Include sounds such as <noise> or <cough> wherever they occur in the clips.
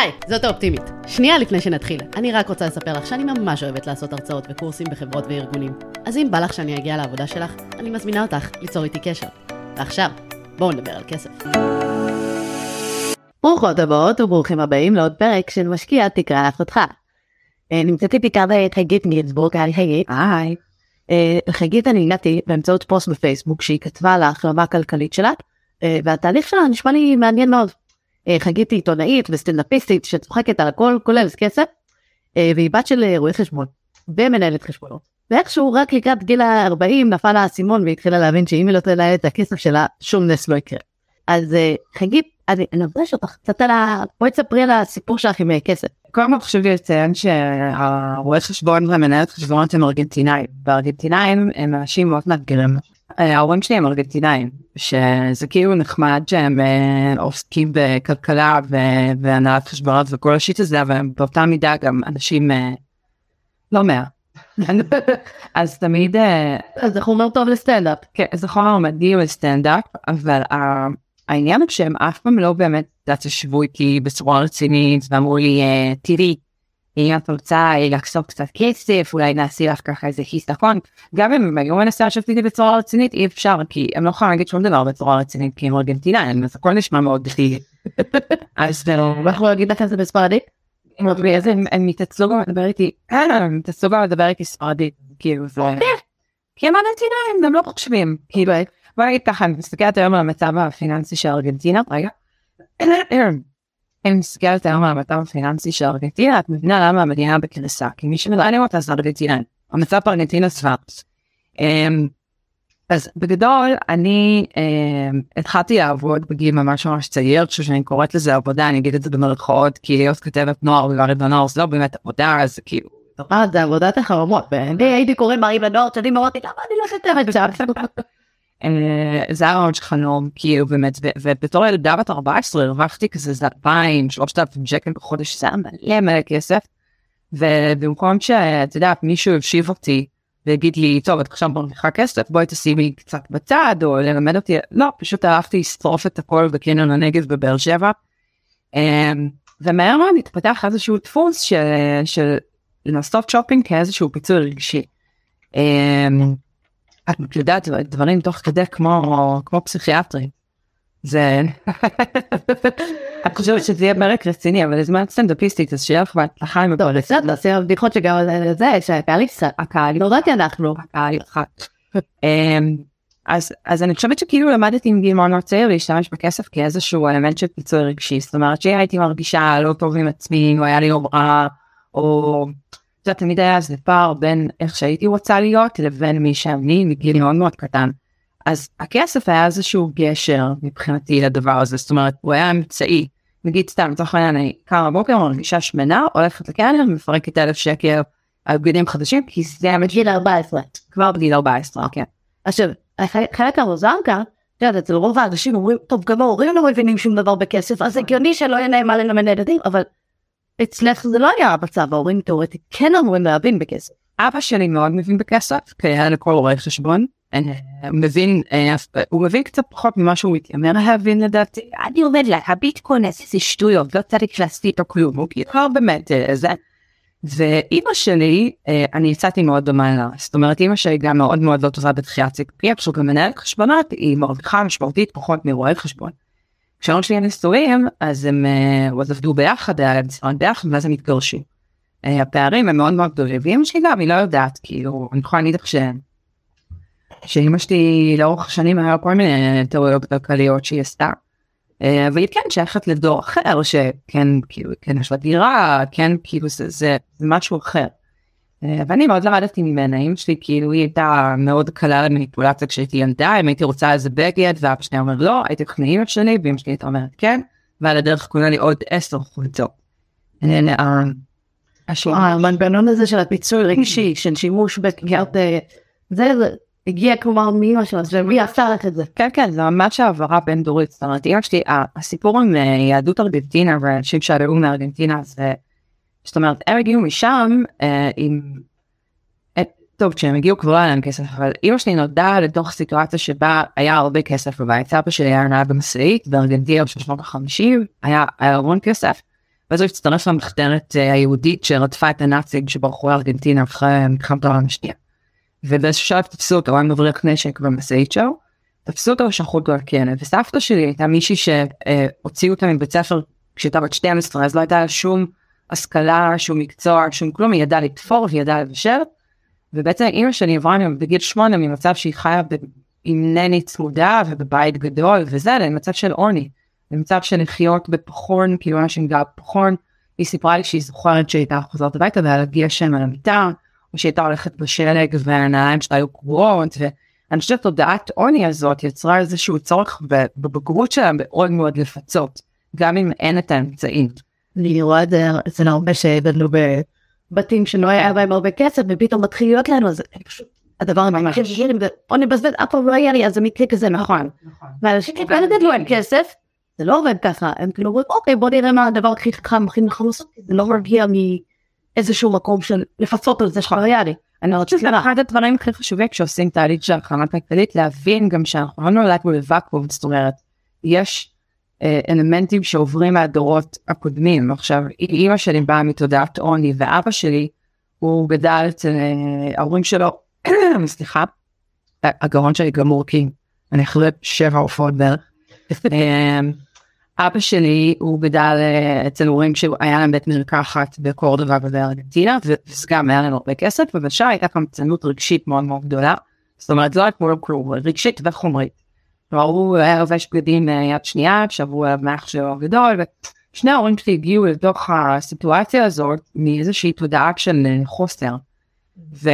היי, זאת האופטימית. שנייה לפני שנתחיל, אני רק רוצה לספר לך שאני ממש אוהבת לעשות הרצאות וקורסים בחברות וארגונים. אז אם בא לך שאני אגיע לעבודה שלך, אני מזמינה אותך ליצור איתי קשר. ועכשיו, בואו נדבר על כסף. ברוכות הבאות וברוכים הבאים לעוד פרק של משקיע תקרא לאחותך. אה, נמצאת איתי כאן חגית גינזבורג, היי חגית. היי. אה, חגית אני הגעתי באמצעות פוסט בפייסבוק שהיא כתבה על ההחלמה הכלכלית שלה, אה, והתהליך שלה נשמע לי מעניין מאוד. חגית היא עיתונאית וסטנדאפיסטית שצוחקת על הכל כולל כסף, והיא בת של רואה חשבון ומנהלת חשבונות. ואיכשהו רק לקראת גיל ה-40 נפל האסימון והתחילה להבין שאם היא לא תנהל את הכסף שלה שום נס לא יקרה. אז חגית, אני נפגש אותך קצת על ה... בואי תספרי על הסיפור שלך עם כסף. קודם כל חשוב לי לציין שהרואה חשבון והמנהלת חשבונות הם ארגנטינאים וארגנטינאים הם אנשים מאוד מאתגרים. ההורים שלי הם ארגנטינאים שזה כאילו נחמד שהם אה, עוסקים בכלכלה והנהלת חשבונות וכל השיט הזה אבל באותה מידה גם אנשים אה, לא מאה. <laughs> אז תמיד אה, זה חומר טוב לסטנדאפ. כן זה חומר מדהים לסטנדאפ אבל העניין הוא שהם אף פעם לא באמת ישבו איתי בצורה רצינית ואמרו לי תראי אם את רוצה לחסוך קצת כסף אולי נעשי לך ככה איזה חיסכון גם אם הם היו מנסים לשבת איתי בצורה רצינית אי אפשר כי הם לא יכולים להגיד שום דבר בצורה רצינית כי הם ארגנטינאים אז הכל נשמע מאוד דחי. <laughs> אז מה יכול להגיד לך את זה בספרדית? הם התעצלו גם לדבר איתי <clears throat> הם התעצלו גם לדבר איתי ספרדית כאילו זה כי הם ארגנטינאים הם לא חושבים כאילו בוא נגיד ככה, אני מסתכלת היום על המצב הפיננסי של ארגנטינה, רגע. <clears throat> אני מסתכלת היום על המצב הפיננסי של ארגנטינה, את מבינה למה המדינה בקריסה, כי מי שמדענים אותה זה ארגנטינה, המצב בארגנטינה סבבס. אמ, אז בגדול אני אמ, התחלתי לעבוד בגיל ממש ממש צעיר, כשאני קוראת לזה עבודה, אני אגיד את זה במרכאות, כי להיות כתבת נוער ולהריב בנוער זה לא באמת עבודה, אז כאילו... זה עבודת החרמות, ואני הייתי קורא מעריב לנוער, שאני אמרתי, למה אני לא כותבת אה, זה היה מאוד חלום כאילו באמת ובתור ילדה בת 14 הרווחתי כזה זה 2,000 3,000 שקל בחודש זה היה מלא מלא כסף. ובמקום שאת יודעת מישהו יושיב אותי ויגיד לי טוב את עכשיו מרוויחה כסף בואי תשימי קצת בצד או ללמד אותי לא פשוט הלכתי לשרוף את הכל בקניון הנגב בבאר שבע. אה, ומהר מאוד התפתח איזשהו דפוס של לנסות שופינג כאיזשהו פיצוי רגשי. את יודעת דברים תוך כדי כמו כמו פסיכיאטרי. זה את חושבת שזה יהיה פרק רציני אבל זמן סטנדאפיסטית אז שיהיה לך בהצלחה עם הכל. בסדר נעשה בדיחות שגם זה שהקהל יפסק הקהל לא רק אנחנו הקהל ירחק. אמ, אז אז אני חושבת שכאילו למדתי עם גיל מאוד מאוד צעיר להשתמש בכסף כאיזשהו אלמנט של פיצוי רגשי זאת אומרת שהייתי מרגישה לא טוב עם עצמי או היה לי יום רע או זה תמיד היה איזה פער בין איך שהייתי רוצה להיות לבין מי שאני מגיל מאוד מאוד קטן. אז הכסף היה איזשהו גשר מבחינתי לדבר הזה זאת אומרת הוא היה אמצעי. נגיד סתם לצורך העניין אני קמה בבוקר מרגישה שמנה הולכת לקנר מפרקת אלף שקל על בגדים חדשים כי זה היה בגיל 14 כבר בגיל 14 כן. עכשיו חלק המוזר כאן את יודעת, אצל רוב האנשים אומרים, טוב, גם ההורים לא מבינים שום דבר בכסף, אז הגיוני שלא יהיה להם מה ללמד ילדים, אבל אצלך זה לא היה המצב, ההורים תאורטית כן אמורים להבין בכסף. אבא שלי מאוד מבין בכסף, כי היה לכל רואה חשבון. אה, מבין, אה, הוא מבין קצת פחות ממה שהוא מתיימר להבין לדעתי. אני עובד לה, הביטקוין איזה שטויות, לא צריך להסתיר את הכלום, הוא כאילו באמת אה, זה. ואימא שלי, אני יצאתי מאוד דומה לה, זאת אומרת אימא שלי גם מאוד מאוד לא טובה בדחיית ציפייה, כשהוא גם מנהלת חשבונות, היא מרוויחה משמעותית פחות מרואה חשבון. כשההורים שלי נשואים אז הם uh, עבדו ביחד, היה להם ניסיון ביחד ואז הם התגרשו. Uh, הפערים הם מאוד מאוד גדולים ואמא שלי גם היא לא יודעת כאילו אני יכולה להגיד לך ש... שאמא שלי לאורך השנים היה כל מיני תיאוריות כלכליות שהיא עשתה. והיא כן שייכת לדור אחר שכן כאילו כן יש לה דירה כן כאילו זה, זה, זה משהו אחר. אה, ואני מאוד למדתי ממנה, אמא שלי כאילו היא הייתה מאוד קלה למניפולציה כשהייתי ילדה, אם הייתי רוצה איזה בגד ואבא שלי אומר לא, הייתי הולכת לאמא שלי ואמא שלי הייתה אומרת כן, ועל הדרך קונה לי עוד עשר חולצות. אה, אה, המנגנון הזה של הפיצוי רגשי, של שימוש בקריאת, זה הגיע כלומר מאמא שלה, ומי עשה לך את זה? כן כן, זה ממש העברה בין דורית, זאת אומרת אמא שלי, הסיפור עם יהדות ארגנטינה ואנשים שעלו מארגנטינה זה זאת אומרת הם הגיעו משם אה, עם אה, טוב כשהם הגיעו כבר לא היה להם כסף אבל אמא שלי נולדה לתוך סיטואציה שבה היה הרבה כסף בבית סבא שלי היה נהג במשאית בארגנטינה ב-350 היה המון כסף ואז הוא הצטרף למחתרת אה, היהודית שרדפה את הנאצים שברחו לארגנטינה אחרי מלחמת העולם השנייה. ובאיזשהו שלב תפסו אותו, הוא היה מבריח נשק במשאית שלו, תפסו אותו ושלחו אותו לכלא, וסבתא שלי הייתה מישהי שהוציאו אותה מבית ספר כשהייתה בת 12, אז לא הייתה שום השכלה, שום מקצוע, שום כלום, היא ידעה לתפור והיא ידעה לבשל, ובעצם אימא שלי עברה בגיל שמונה ממצב שהיא חיה עם נני צמודה ובבית גדול וזה למצב של עוני. במצב של לחיות בפחון, כאילו אנשים גר בפחון, היא סיפרה לי שהיא זוכרת שהייתה חוזרת הביתה והיה לה גשם על המיטה, או שהייתה הולכת בשלג והנעליים שלה היו קרועות, ואני חושבת תודעת עוני הזאת יצרה איזשהו צורך בבגרות שלה מאוד מאוד לפצות, גם אם אין את האמצעים. אני רואה את זה אצל הרבה שגדלו בבתים שלא היה בהם הרבה כסף ופתאום מתחיל להיות לנו, אז פשוט הדבר שלי, בוא נבזבז, אף פעם לא היה לי, אז זה מקרה כזה נכון. נכון. ואנשים שכאלה גדלו אין כסף, זה לא עובד ככה, הם כאילו אומרים אוקיי בוא נראה מה הדבר הכי חכם הכי נכון לעשות, זה לא מרגיע מאיזשהו מקום של לפצות על זה שלא היה לי. אני חושבת שזה אחד הדברים הכי חשובים כשעושים תהליך של הכנה כלכלית להבין גם שאנחנו לא נולדנו בוואקום זאת אומרת יש אלמנטים שעוברים מהדורות הקודמים עכשיו אימא שלי באה מתודעת עוני ואבא שלי הוא גדל אצל אה, ההורים שלו <coughs> סליחה הגרון שלי גמור כי אני אחרי שבע עופות בערך. אמ, אבא שלי הוא גדל אה, אצל הורים שהיה להם בית מרקחת בקורדובה ובארגנטינה וזה גם היה לנו הרבה כסף ובשעה הייתה קמצנות רגשית מאוד מאוד גדולה. זאת אומרת לא היה כמו כלום רגשית וחומרית. כלומר הוא היה לובש בגדים אה, יד שנייה כשעברו עליו מאח שלו הגדול ושני ההורים שלי הגיעו לתוך הסיטואציה הזאת מאיזושהי תודעה של אה, חוסר. ו...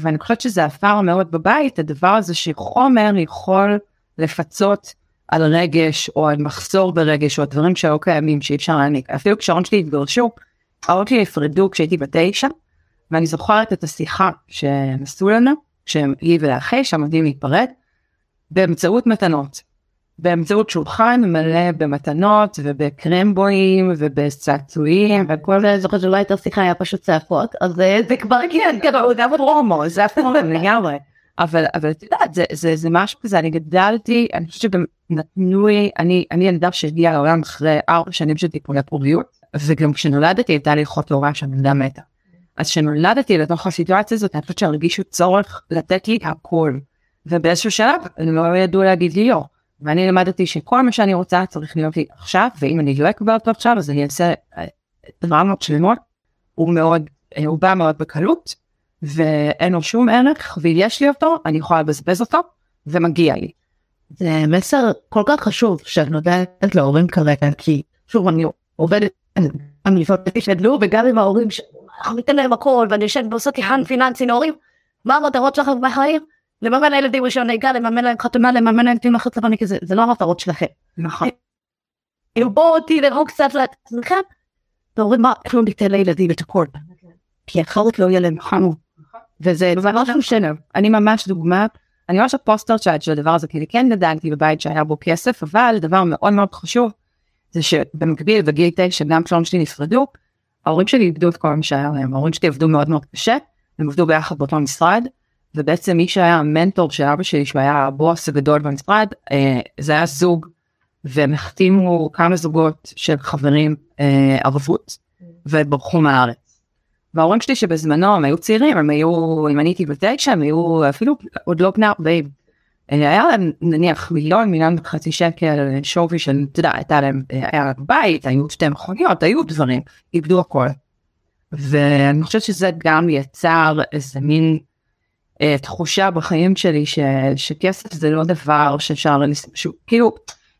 ואני חושבת שזה עפר מאוד בבית הדבר הזה שחומר יכול לפצות על רגש או על מחסור ברגש או דברים שהיו קיימים שאי אפשר להעניק. אפילו כשההורים שלי התגרשו, ההורים שלי נפרדו כשהייתי בתשע, ואני זוכרת את השיחה שהם עשו לנו, שהם היא ולאחי שעמדים להיפרד, באמצעות מתנות. באמצעות שולחן מלא במתנות ובקרמבויים ובצעצועים וכל זה, זוכרת שלא הייתה שיחה היה פשוט צעקות אז זה כבר כן, כן, זה גם פרומו, זה הפרומו לגמרי. אבל אבל את יודעת זה זה זה משהו כזה אני גדלתי אני חושבת שגם נתנו לי אני אני ילדה שהגיעה לעולם אחרי ארבע שנים של טיפולי פוריות וגם כשנולדתי הייתה לי אחות הורה שהילדה מתה. אז כשנולדתי לתוך הסיטואציה הזאת אני חושבת שהרגישו צורך לתת לי הכל ובאיזשהו שלב הם לא ידעו להגיד לי לא. ואני למדתי שכל מה שאני רוצה צריך להיות לי עכשיו ואם אני לא אקבל אותו עכשיו אז אני אעשה דרמות שלמות. הוא מאוד הוא בא מאוד בקלות ואין לו שום ערך ויש לי אותו אני יכולה לבזבז אותו ומגיע לי. זה מסר כל כך חשוב שאת נותנת להורים כרגע כי שוב אני עובדת אני לפעמים שגדלו וגם עם ההורים שאנחנו ניתן להם הכל ואני יושבת ועושה תיכון פיננסי להורים מה המטרות שלכם בחיים לממן לילדים ראשון נהיגה לממן להם חתומה לממן להם תים לחוץ לבני כזה זה לא המטרות שלכם. נכון. בואו תלכו קצת לעצמכם. והורים מה איך לא ניתן לילדים את הכל. כי אחרת לא יהיה להם חמור. וזה משהו שלם אני ממש דוגמה אני ממש הפוסטר צ'אט של הדבר הזה כי כן גדלתי בבית שהיה בו כסף אבל דבר מאוד מאוד חשוב זה שבמקביל בגיל תשע גם כשההורים שלי נפרדו ההורים שלי איבדו את כל מה שהיה להם ההורים שלי עבדו מאוד מאוד קשה הם עבדו ביחד באותו משרד ובעצם מי שהיה המנטור של אבא שלי שהוא היה הבוס הגדול במשרד אה, זה היה זוג והם החתימו כמה זוגות של חברים אה, ערבות וברחו מהארץ. וההורים שלי שבזמנו הם היו צעירים הם היו אם אני הייתי בתשע הם היו אפילו עוד לא בני 40. היה להם נניח מיליון מיליון וחצי שקל שווי של אתה יודע הייתה להם היה בית היו שתי מכוניות היו דברים איבדו הכל. ואני חושבת שזה גם יצר איזה מין אה, תחושה בחיים שלי ש, שכסף זה לא דבר שאפשר לנסוע כאילו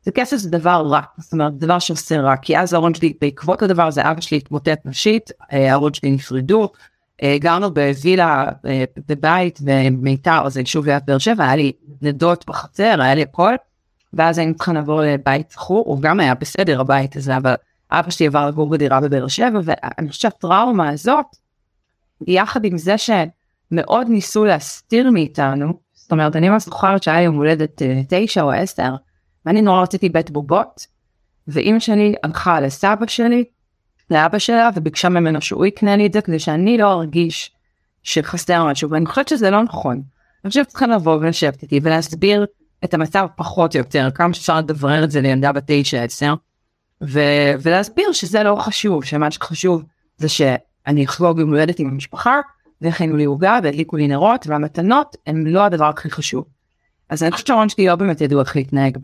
זה כסף זה דבר רע, זאת אומרת דבר שעושה רע, כי אז ההורים שלי בעקבות הדבר הזה אבא שלי התמוטט נשית, אה, ההורים שלי נפרדו, אה, גרנו בווילה אה, בבית במיתר, זה יישוב ליד באר שבע, היה לי נדות בחצר, היה לי הכל, ואז היינו צריכים לעבור לבית שכור, הוא גם היה בסדר הבית הזה, אבל אבא שלי עבר לגור בדירה בבאר שבע, ואני חושבת שהטראומה הזאת, יחד עם זה שמאוד ניסו להסתיר מאיתנו, זאת אומרת אני ממש זוכרת שהיה יום הולדת תשע או עשר, ואני נורא רציתי בית בובות, ואימא שלי הלכה לסבא שלי, לאבא שלה, וביקשה ממנו שהוא יקנה לי את זה כדי שאני לא ארגיש שחסר משהו, ואני חושבת שזה לא נכון. אני חושבת שצריכה לבוא ולשבת איתי ולהסביר את המצב פחות או יותר, כמה שאפשר לדברר את זה לילדה בת תשע עשר, ו- ולהסביר שזה לא חשוב, שמה שחשוב זה שאני אחגוג יום הולדת עם המשפחה, והכינו לי עוגה והדליקו לי נרות, והמתנות הם לא הדבר הכי חשוב. אז אני חושבת שההורים שלי לא באמת ידעו איך להתנהג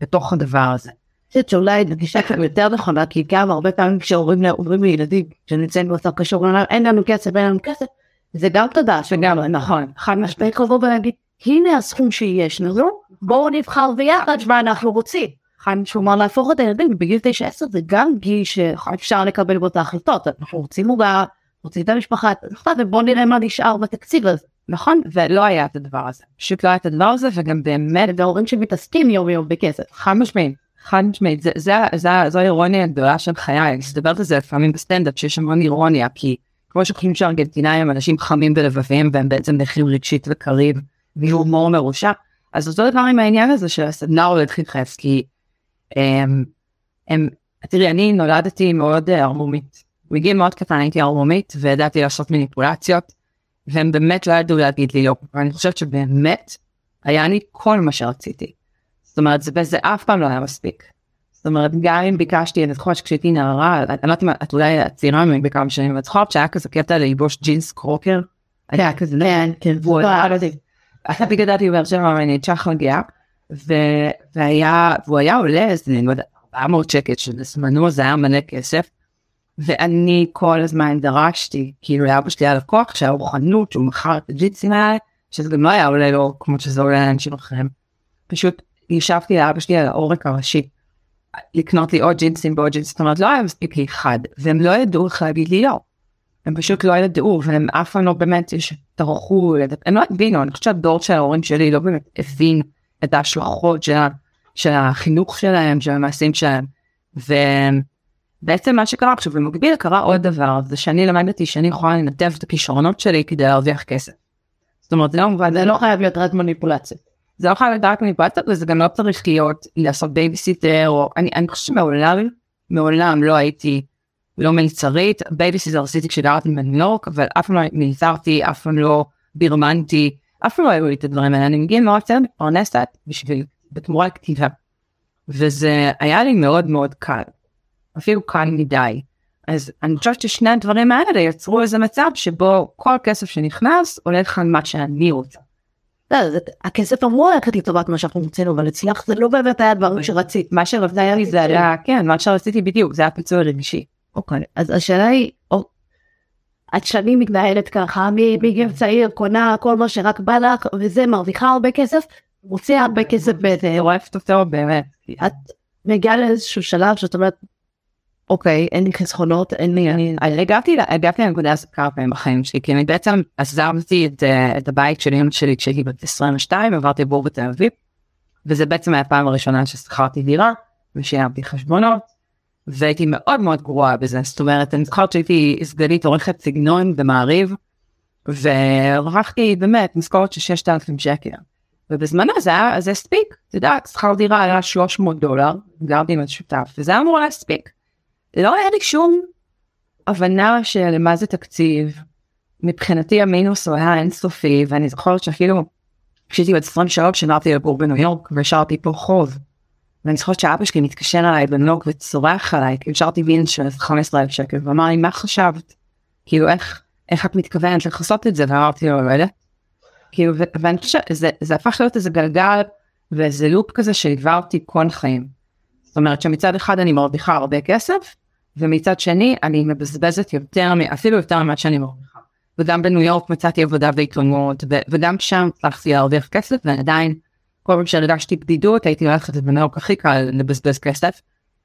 בתוך הדבר הזה. אני חושבת שאולי גישה קצת יותר נכונה, כי גם הרבה פעמים כשהורים אומרים לילדים שנמצאים במצב קשור, אין לנו כסף, אין לנו כסף, זה גם תודה שגם נכון, חד משמעית לבוא ולהגיד, הנה הסכום שיש לנו, בואו נבחר ביחד מה אנחנו רוצים. חד כלומר להפוך את הילדים בגיל 9-10 זה גם גיל שאפשר לקבל בו את ההחלטות, אנחנו רוצים עוגה, רוצים את המשפחה, ובואו נראה מה נשאר בתקציב הזה. נכון, ולא היה את הדבר הזה, פשוט לא היה את הדבר הזה, וגם באמת, וההורים שמתעסקים יום יום בכסף. חד משמעית, חד משמעית, זה, זה, זה, זו האירוניה הגדולה של חיי, אני מדברת על זה לפעמים בסטנדאפ, שיש המון אירוניה, כי כמו שחושבים שארגנטינאים הם אנשים חמים בלבביהם, והם בעצם נכים רגשית וקרים, והומור מרושע, אז אותו דבר עם העניין הזה של הסדנה הולד חיפש, כי הם, הם, תראי, אני נולדתי מאוד אה, ערמומית, מגיל מאוד קטן הייתי ערמומית, וידעתי לעשות מניפולציות, והם באמת לא ידעו להגיד לי לא, ואני חושבת שבאמת היה לי כל מה שרציתי. זאת אומרת, זה, זה אף פעם לא היה מספיק. זאת אומרת, גם אם ביקשתי, אני זוכרת שכשהייתי נערה, אני לא יודעת אם את אולי צעירה ממני בכמה שנים, את זוכרת שהיה כזה קטע ללבוש ג'ינס קרוקר? היה כזה, כן, כן, הייתי גדלתי בבאר שבע ואני צ'חלה גאה, והיה, והוא היה עולה איזה, אני לא יודעת, 400 שקל, שבזמנו זה היה מלא כסף, ואני כל הזמן דרשתי, כאילו לאבא שלי היה לקוח שהיה לו שהוא מכר את הג'ינסים האלה, שזה גם לא היה עולה לו כמו שזה עולה לאנשים אחרים. פשוט ישבתי לאבא שלי על העורק הראשי, לקנות לי עוד ג'ינסים ועוד ג'ינסים, זאת אומרת לא היה מספיק לי אחד, והם לא ידעו איך להגיד לי לא. הם פשוט לא ידעו, והם אף פעם לא באמת טרחו, הם לא הבינו, אני חושבת שהדור של ההורים שלי לא באמת הבין את ההשלכות של, של החינוך שלהם, של המעשים שלהם. ובעצם מה שקרה עכשיו במקביל קרה עוד דבר, זה שאני למדתי שאני יכולה לנתב את הכישרונות שלי כדי להרוויח כסף. זאת אומרת זה לא מובן, זה לא חייב להיות רק מניפולציה. זה לא חייב להיות רק מניפולציה וזה גם לא צריך להיות לעשות בייביסיטר או אני, אני חושבת שמעולם מעולם לא הייתי לא מלצרית, בייביסיטר עשיתי כשגרתי בניו יורק, אבל אף פעם לא מלצרתי, אף פעם לא בירמנתי, אף פעם לא היו לי את הדברים האלה, אני מגיל מאוד צעיר מפרנסת בשביל, בתמורה לכתיבה. וזה היה לי מאוד מאוד קל, אפילו קל מדי. אז אני חושבת ששני הדברים האלה יצרו איזה מצב שבו כל כסף שנכנס הולך על מה שאני רוצה. לא, הכסף אמור ללכת לטובת מה שאנחנו רצינו, אבל אצלך זה לא באמת היה דברים שרצית. מה שרציתי זה היה, כן, מה שרציתי בדיוק, זה היה פיצוי רגשי. אוקיי, אז השאלה היא, את שנים מתנהלת ככה, מגיל צעיר, קונה כל מה שרק בא לך, וזה מרוויחה הרבה כסף, מוציאה הרבה כסף בזה. אוהבת אותו באמת. את מגיעה לאיזשהו שלב שאת אומרת, אוקיי, אין לי חסכונות, אין לי... אני הגעתי לנקודה הזאת כמה פעמים בחיים שלי, כי אני בעצם עזבתי את, את הבית של אמא שלי כשהייתי בת 22, עברתי בור בתל אביב, וזה בעצם היה הפעם הראשונה ששכרתי דירה, ושילמתי חשבונות. והייתי מאוד מאוד גרועה בזה, זאת אומרת, אני זוכרת שהייתי סגנית עורכת סגנון במעריב, והרווחתי באמת משכורת של 6,000 שקל. ובזמנו זה היה, זה הספיק, את יודעת, שכר דירה היה 300 דולר, גרתי עם השותף, וזה אמור להספיק. לא היה לי שום הבנה של מה זה תקציב, מבחינתי המינוס הוא היה אינסופי, ואני זוכרת שאפילו כשהייתי בת 23 שנרתי לגור בניו יורק והשארתי פה חוב. ואני זוכרת שאבא שלי מתקשר אליי בנוק וצורח עליי, כי השארתי וין של 15,000 שקל, ואמר לי מה חשבת? כאילו איך, איך את מתכוונת לכסות את זה? ואמרתי לו לא יודעת. כאילו ואני חושבת שזה הפך להיות איזה גלגל ואיזה לופ כזה שליווה אותי כל חיים. זאת אומרת שמצד אחד אני מרוויחה הרבה כסף, ומצד שני אני מבזבזת יותר, אפילו יותר ממה שאני מרוויחה. וגם בניו יורק מצאתי עבודה בעיתונות, וגם שם הצלחתי להרוויח כסף ועדיין כל פעם שהרגשתי בדידות הייתי הולכת לבנוק הכי קל לבזבז כסף.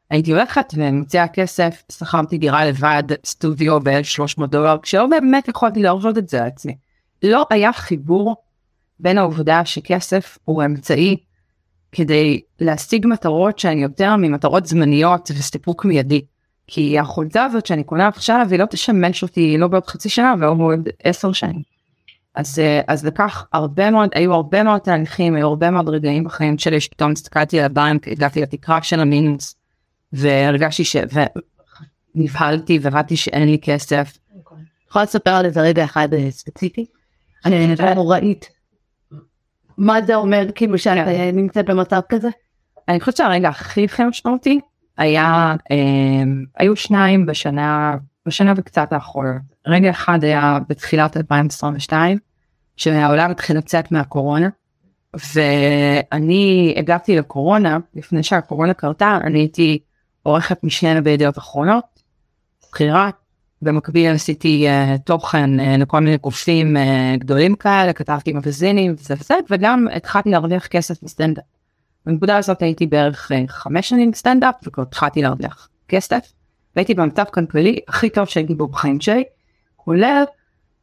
הייתי הולכת ומוציאה כסף, שכרתי דירה לבד, סטודיו ב-300 דולר, כשלא באמת יכולתי להרשות את זה לעצמי. לא היה חיבור בין העובדה שכסף הוא אמצעי כדי להשיג מטרות שהן יותר ממטרות זמניות וסיפוק מיידי. כי החולצה הזאת שאני קונה עכשיו היא לא תשמש אותי לא בעוד חצי שנה ולא בעוד עשר שנים. אז, אה, אז לקח הרבה מאוד, היו הרבה מאוד תהליכים, היו הרבה מאוד רגעים בחיים שלי שפתאום הסתכלתי על הבנק, הגעתי לתקרה של המינוס, והרגשתי ש... ונבהלתי והבנתי שאין לי כסף. יכולה לספר על איזה רגע אחד אה, ספציפי? אני נראה נוראית. מה זה אומר כאילו שאת כן. נמצאת במצב כזה? אני חושבת שהרגע הכי משמעותי היה, אה, היו שניים בשנה, בשנה וקצת האחרונה. רגע אחד היה בתחילת 2022, שהעולם התחיל לצאת מהקורונה, ואני הגעתי לקורונה, לפני שהקורונה קרתה, אני הייתי עורכת משנה בידיעות אחרונות, שכירה, במקביל עשיתי uh, תוכן uh, לכל מיני גופים uh, גדולים כאלה, כתבתי מגזינים וזה וזה, וגם התחלתי להרוויח כסף מסטנדאפ. בנקודה הזאת הייתי בערך חמש שנים בסטנדאפ, וכבר התחלתי להרוויח כסף, והייתי במצב כלכלי הכי טוב שהייתי בו בחיים שלי, כולל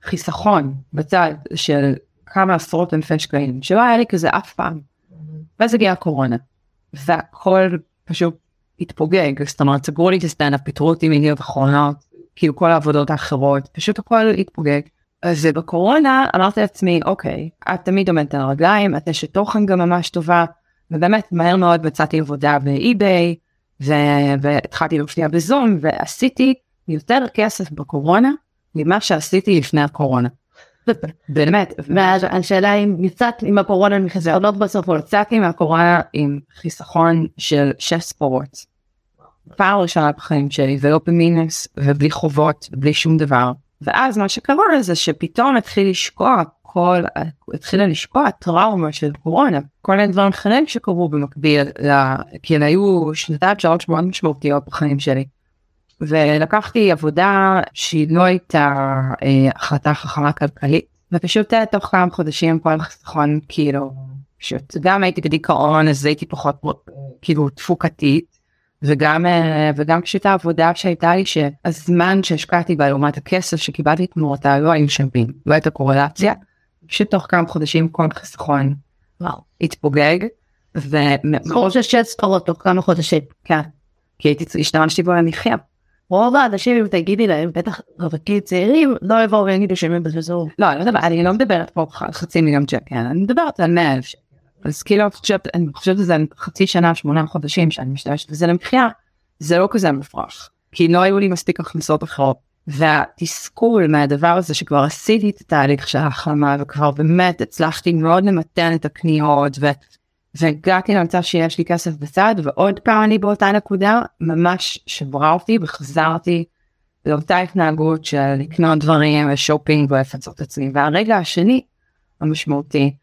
חיסכון בצד של כמה עשרות אלפי שקלים, שלא היה לי כזה אף פעם. ואז הגיעה הקורונה, והכל פשוט התפוגג, זאת אומרת סגרו לי את הסטנדאפ, פיטרו אותי מידיעות אחרונות, כאילו כל העבודות האחרות, פשוט הכל התפוגג. אז בקורונה אמרתי לעצמי, אוקיי, את תמיד עומדת על הרגליים, את אשת תוכן גם ממש טובה, ובאמת מהר מאוד מצאתי עבודה באי-ביי, והתחלתי להופיע בזום, ועשיתי יותר כסף בקורונה ממה שעשיתי לפני הקורונה. באמת, והשאלה אם יצאת עם הקורונה מחסכונות בסוף או יצאתי מהקורונה עם חיסכון של שש ספורות. פעם ראשונה בחיים שלי ולא במינוס ובלי חובות בלי שום דבר ואז מה שקרה זה שפתאום התחיל לשקוע כל התחילה לשקוע טראומה של קורונה כל מיני דברים אחרים שקרו במקביל כי היו שנתיים שלוש מאוד משמעותיות בחיים שלי. ולקחתי עבודה שהיא לא הייתה אה, החלטה חכמה כלכלית ופשוט אה, תוך כמה חודשים כל החיסכון כאילו פשוט גם הייתי בדיכאון אז הייתי פחות כאילו תפוקתית וגם אה, וגם פשוט העבודה שהייתה לי שהזמן שהשקעתי בה לעומת הכסף שקיבלתי תמורתה לא היו שווים לא הייתה קורלציה פשוט תוך כמה חודשים כל חיסכון התפוגג. סכום של שש ספרות תוך כמה חודשים. כן. כי הייתי השתמשתי בו למחיה. רוב האנשים אם תגידי להם בטח רווקים צעירים לא יבואו ויגידו שהם בזזור. לא אני לא מדברת פה חצי מיליון שקל אני מדברת על 100 אלף שקל. אז כאילו אני חושבת, אני חושבת שזה חצי שנה שמונה חודשים שאני משתמשת בזה למחיה זה לא כזה מופרך. כי לא היו לי מספיק הכנסות אחרות. והתסכול מהדבר הזה שכבר עשיתי את התהליך של ההחלמה וכבר באמת הצלחתי מאוד למתן את הקניות ו... והגעתי למצב שיש לי כסף בצד ועוד פעם אני באותה נקודה ממש שברה אותי וחזרתי לאותה התנהגות של לקנות דברים ושופינג ולפצות עצמי. והרגע השני המשמעותי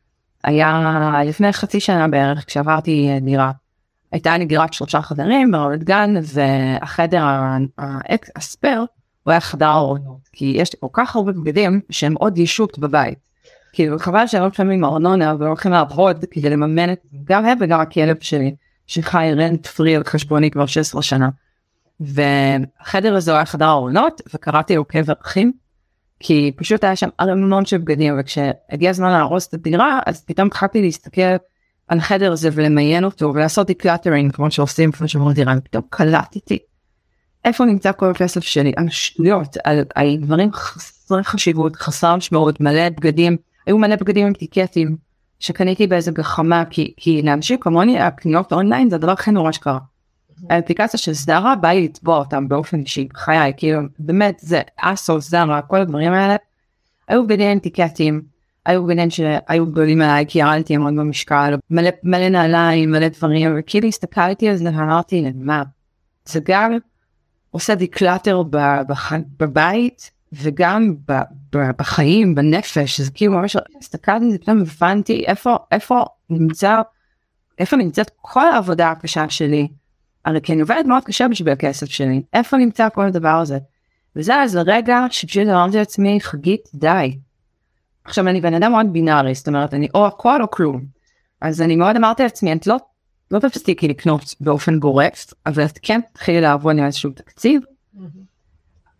היה לפני חצי שנה בערך כשעברתי אה, דירה. הייתה לי דירת שלושה חדרים ברמת גן והחדר הספייר הוא היה חדר ארונות כי יש לי כל כך הרבה בגדים שהם עוד ישות בבית. כאילו חבל שהם לא משלמים ארנונה ולא הולכים לעבוד כדי לממן את גם הם וגם הכלב שלי שחי רנט פרי על חשבוני כבר 16 שנה. והחדר הזה היה חדר ארונות וקראתי לו קבר אחים כי פשוט היה שם המון של בגדים וכשהגיע הזמן להרוס את הדירה אז פתאום התחלתי להסתכל על החדר הזה ולמיין אותו ולעשות decluttering כמו שעושים כמו שאומרים דירה ופתאום קלטתי איפה נמצא כל הכסף שלי על שטויות על, על דברים חסרי חשיבות חסר משמעות מלא בגדים היו מלא בגדים עם טיקטים שקניתי באיזה גחמה כי, כי לאנשים כמוני הקניות אונליין זה הדבר הכי נורא שקרה. האפליקציה של זרה בא לי לתבוע אותם באופן אישי בחיי כאילו באמת זה ASOS זרה כל הדברים האלה. היו ביניהם טיקטים היו ביניהם שהיו גדולים עליי כי ירדתי המון במשקל מלא מלא נעליים מלא דברים וכאילו הסתכלתי על זה ואמרתי מה זה גם עושה דיקלטר בבית וגם בחיים בנפש זה כאילו ממש הסתכלתי על זה פתאום הבנתי איפה איפה נמצא איפה נמצאת כל העבודה הקשה שלי הרי כי אני עובדת מאוד קשה בשביל הכסף שלי, איפה נמצא כל הדבר הזה? וזה אז הרגע שפשוט אמרתי לעצמי, חגית, די. עכשיו אני בן אדם מאוד בינארי, זאת אומרת אני או הכל או כלום. אז אני מאוד אמרתי לעצמי, את לא, לא תפסיקי לקנות באופן גורף, אבל את כן תתחילי לעבוד עם איזשהו תקציב.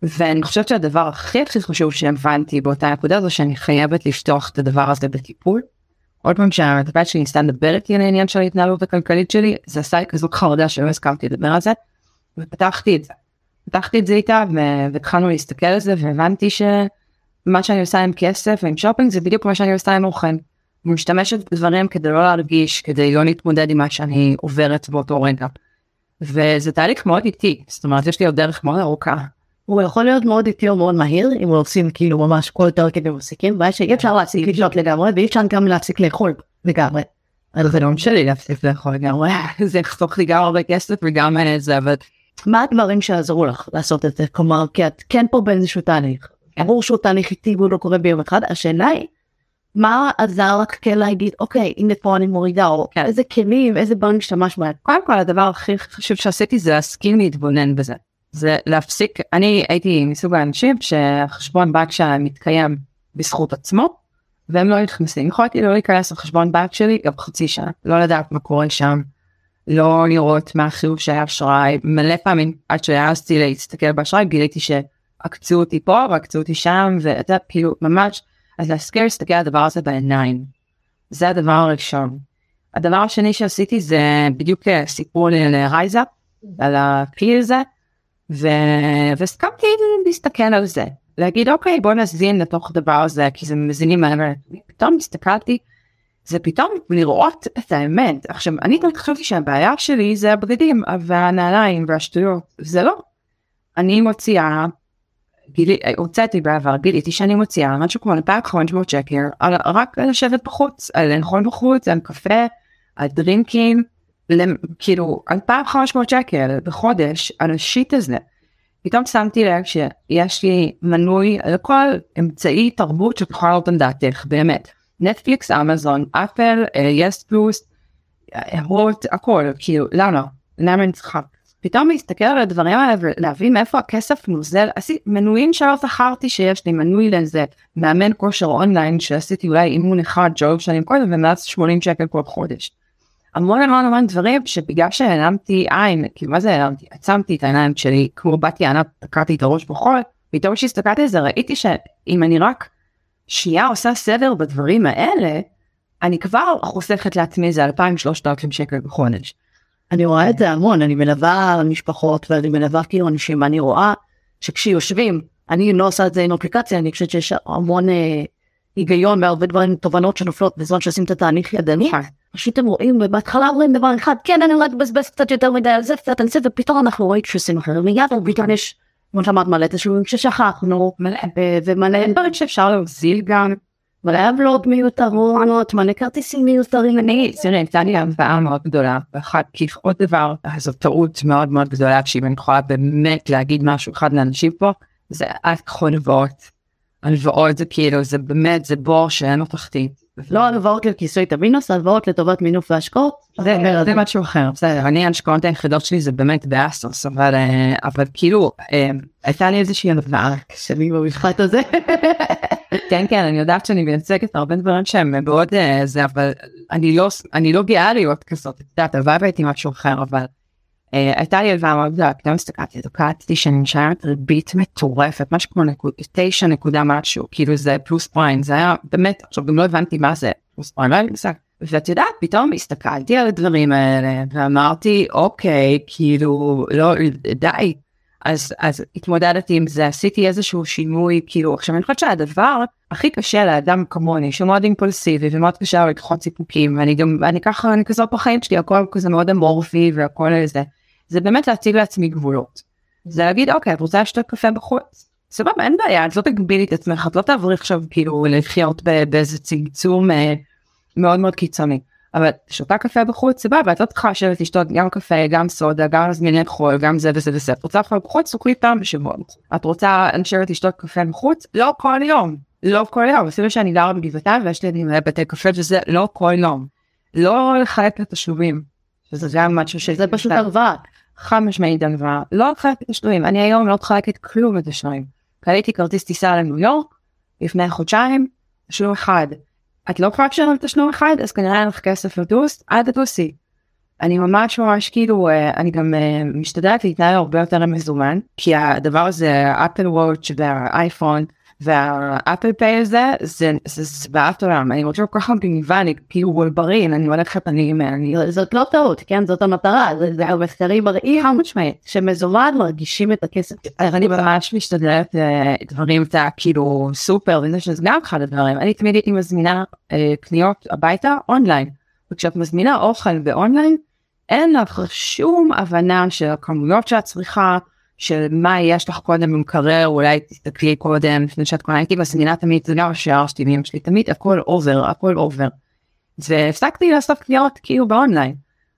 ואני חושבת שהדבר הכי הכי חשוב שהבנתי באותה נקודה זה שאני חייבת לפתוח את הדבר הזה בטיפול. עוד פעם שהמטפלת שלי ניסתה לדבר איתי על העניין של ההתנהלות הכלכלית שלי זה עשה לי כזאת חרדה שלא הסכמתי לדבר על זה ופתחתי את זה. פתחתי את זה איתה והתחלנו להסתכל על זה והבנתי שמה שאני עושה עם כסף ועם שופינג זה בדיוק מה שאני עושה עם אוכל. משתמשת בדברים כדי לא להרגיש כדי לא להתמודד עם מה שאני עוברת באותו רגע. וזה תהליך מאוד איטי זאת אומרת יש לי עוד דרך מאוד ארוכה הוא יכול להיות מאוד איטי או מאוד מהיר אם עושים כאילו ממש כל תרגיל ומסיקים, בעיה שאי אפשר להפסיק לשתות לגמרי ואי אפשר גם להפסיק לאכול לגמרי. אז זה לא משנה להפסיק לאכול לגמרי, <laughs> זה יחסוך לי גם הרבה כסף וגם זה, אבל מה הדברים שעזרו לך לעשות את זה? כלומר, כי את כן פה באיזשהו תהליך. ברור שהוא תהליך איטי והוא לא קורה ביום אחד, השאלה היא, מה עזר לך כן להגיד, אוקיי, הנה פה אני מורידה, או כן. איזה כלים, איזה דברים השתמשת בהם. קודם כל הדבר הכי חשוב שעשיתי זה להסכים להתבונן בזה. זה להפסיק, אני הייתי מסוג האנשים שהחשבון בנק שלהם מתקיים בזכות עצמו, והם לא נכנסים. יכולתי לא להיכנס לחשבון בנק שלי גם חצי שנה, לא לדעת מה קורה שם, לא לראות מה החיוב שהיה אשראי, מלא פעמים עד שהעזתי להסתכל באשראי גיליתי שעקצו אותי פה ועקצו אותי שם, ואתה כאילו ממש, אז להזכיר להסתכל על הדבר הזה בעיניים. זה הדבר הראשון. הדבר השני שעשיתי זה בדיוק אה, סיפור לי על רייזה, על הכלי הזה, ו... והסכמתי להסתכל על זה, להגיד אוקיי בוא נזין לתוך הדבר הזה כי זה מזינים מהר, פתאום הסתכלתי, זה פתאום לראות את האמת. עכשיו אני תמיד חשבתי שהבעיה שלי זה הבגדים והנעליים והשטויות, זה לא. אני מוציאה, גילי, הוצאתי בעבר, גיליתי שאני מוציאה משהו כמו 2,500 שקל רק לשבת בחוץ, על לאכול בחוץ, על קפה, על דרינקים, כאילו 2,500 שקל בחודש על השיט הזה. פתאום שמתי לב שיש לי מנוי לכל אמצעי תרבות שאת יכולה לעלות על דעתך, באמת. נטפליקס, אמזון, אפל, יס פלוס, הוט, הכל, כאילו, למה? למה אני צריכה? פתאום להסתכל על הדברים האלה ולהבין מאיפה הכסף נוזל, עשיתי מנויים שלא זכרתי שיש לי מנוי לאיזה מאמן כושר אונליין שעשיתי אולי אימון אחד שלוש שנים קודם ומאז 80 שקל כל חודש. המון המון המון דברים שבגלל שהעלמתי עין, כאילו מה זה העלמתי? עצמתי את העיניים שלי כמו בת יענה, תקעתי את הראש בחול, פתאום כשהסתכלתי על זה ראיתי שאם אני רק שנייה עושה סדר בדברים האלה, אני כבר חוסכת לעצמי איזה 2,000-3,000 שקל בחודש. אני רואה את זה המון, אני מלווה משפחות ואני מלווה כאילו אנשים, ואני רואה שכשיושבים, אני לא עושה את זה עם אפליקציה, אני חושבת שיש המון אה, היגיון בהרבה דברים, תובנות שנופלות בזמן שעושים את התהליך ידני. פשוט הם רואים ובהתחלה אומרים דבר אחד, כן אני אולי אבזבז קצת יותר מדי על זה, קצת על זה, ופתאום אנחנו רואים שעושים אחר, מיד פתאום יש, כמו שאמרת, מלא תשלומים ששכחנו, ומלא דברים שאפשר להוזיל גם. מלא עוולות מיותרות, מלא כרטיסים מיותרים. אני, תראה, הייתה לי הלוואה מאוד גדולה, ואחת, כי עוד דבר, זו טעות מאוד מאוד גדולה, שאם אני יכולה באמת להגיד משהו אחד לאנשים פה, זה אל תקחו הלוואות. זה כאילו, זה באמת, זה בור שאין לו תחתית. לא הלוואות לכיסוי את המינוס, הלוואות לטובת מינוף והשקעות. זה, משהו אחר, בסדר, אני ההשקעות היחידות שלי זה באמת באסוס, אבל, אה, כאילו, אה, הייתה לי איזושהי הלוואה. שנים במבחת הזה. <laughs> כן, כן, אני יודעת שאני מייצגת הרבה דברים שהם מאוד אה, זה, אבל אני לא, אני לא גאה להיות כזאת, את יודעת, הלוואי והייתי משהו אחר, אבל הייתה לי הלוואה מאוד גדולה, פתאום הסתכלתי, דוקאתי שאני נשארת ריבית מטורפת, משהו כמו נקוד, תשע נקודה משהו, כאילו זה פלוס פריים, זה היה באמת, עכשיו גם לא הבנתי מה זה פלוס פריים, לא היה לי מושג. ואת יודעת, פתאום הסתכלתי על הדברים האלה ואמרתי, אוקיי, כאילו, לא, די. אז, אז התמודדתי עם זה, עשיתי איזשהו שינוי, כאילו, עכשיו אני חושבת שהדבר הכי קשה לאדם כמוני, שהוא מאוד אימפולסיבי ומאוד קשה לקחות סיפוקים, ואני גם, אני ככה, אני כזאת בחיים שלי, הכל כזה מאוד אמורפי והכל איזה, זה באמת להציג לעצמי גבולות. זה להגיד, אוקיי, את רוצה לשתות קפה בחוץ? סבבה, אין בעיה, את לא תגבילי את עצמך, את לא תעברי עכשיו כאילו לחיות באיזה צמצום אה, מאוד מאוד קיצוני. אבל שותה קפה בחוץ, סבבה, את לא צריכה לשבת לשתות גם קפה, גם סודה, גם מזמיני חול, גם זה וזה וזה. את רוצה לאכול בחוץ, תאכלי פעם בשבוע. את רוצה לשבת לשתות קפה בחוץ? לא כל יום. לא כל יום. אפילו שאני גרה בגבעתיים ויש לי בתי קפה וזה לא כל יום. לא לחלק לתשלומים. שזה גם משהו שזה זה פשוט הלוואה. חד משמעית הלוואה. לא לחלק לתשלומים. אני היום לא מחלקת כלום לתשלומים. קניתי כרטיס טיסה לניו יורק לפני חודשיים, תשלום אחד. את לא לשלם על תשלום אחד אז כנראה אין לך כסף לטוס אל תטוסי. אני ממש ממש כאילו אה, אני גם אה, משתדלת להתנהל הרבה יותר מזומן כי הדבר הזה אפל וואץ' והאייפון והאפל פיי הזה זה זוועת עולם אני רוצה כל כך מגניבה אני כאילו וולברין אני הולכת אני זאת לא טעות, כן? זאת המטרה, זה- המחקרים מראים שמזומן מרגישים את הכסף. אני ממש משתדלת אה, דברים את ה- כאילו סופר וזה שזה גם אחד הדברים אני תמיד הייתי מזמינה אה, קניות הביתה אונליין וכשאת מזמינה אוכל באונליין אין לך שום הבנה של הכמויות שאת צריכה של מה יש לך קודם במקרר אולי תסתכלי קודם לפני שאת קונה הייתי מזמינה תמיד זה גם השאר שלי ואמא שלי תמיד הכל over הכל over. והפסקתי לעשות קניות כאילו באונליין.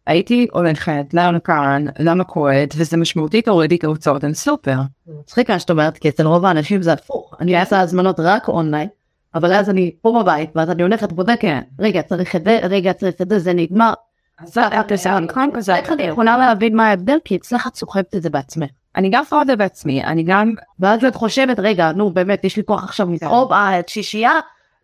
הייתי הולכת למכאן, למכולת, וזה משמעותית הוריד לי את ההוצאות על סופר. מצחיק מה שאת אומרת, כי אצל רוב האנשים זה הפוך. אני אעשה הזמנות רק אונליין, אבל אז אני פה בבית, ואז אני הולכת ובודקת, רגע צריך את זה, רגע צריך את זה, זה נגמר. אז אני יכולה להבין מה ההבדל? כי אצלך את סוחבת את זה בעצמך. אני גם עושה את זה בעצמי, אני גם, ואז את חושבת, רגע, נו באמת, יש לי כוח עכשיו לצהוב, אה, שישייה?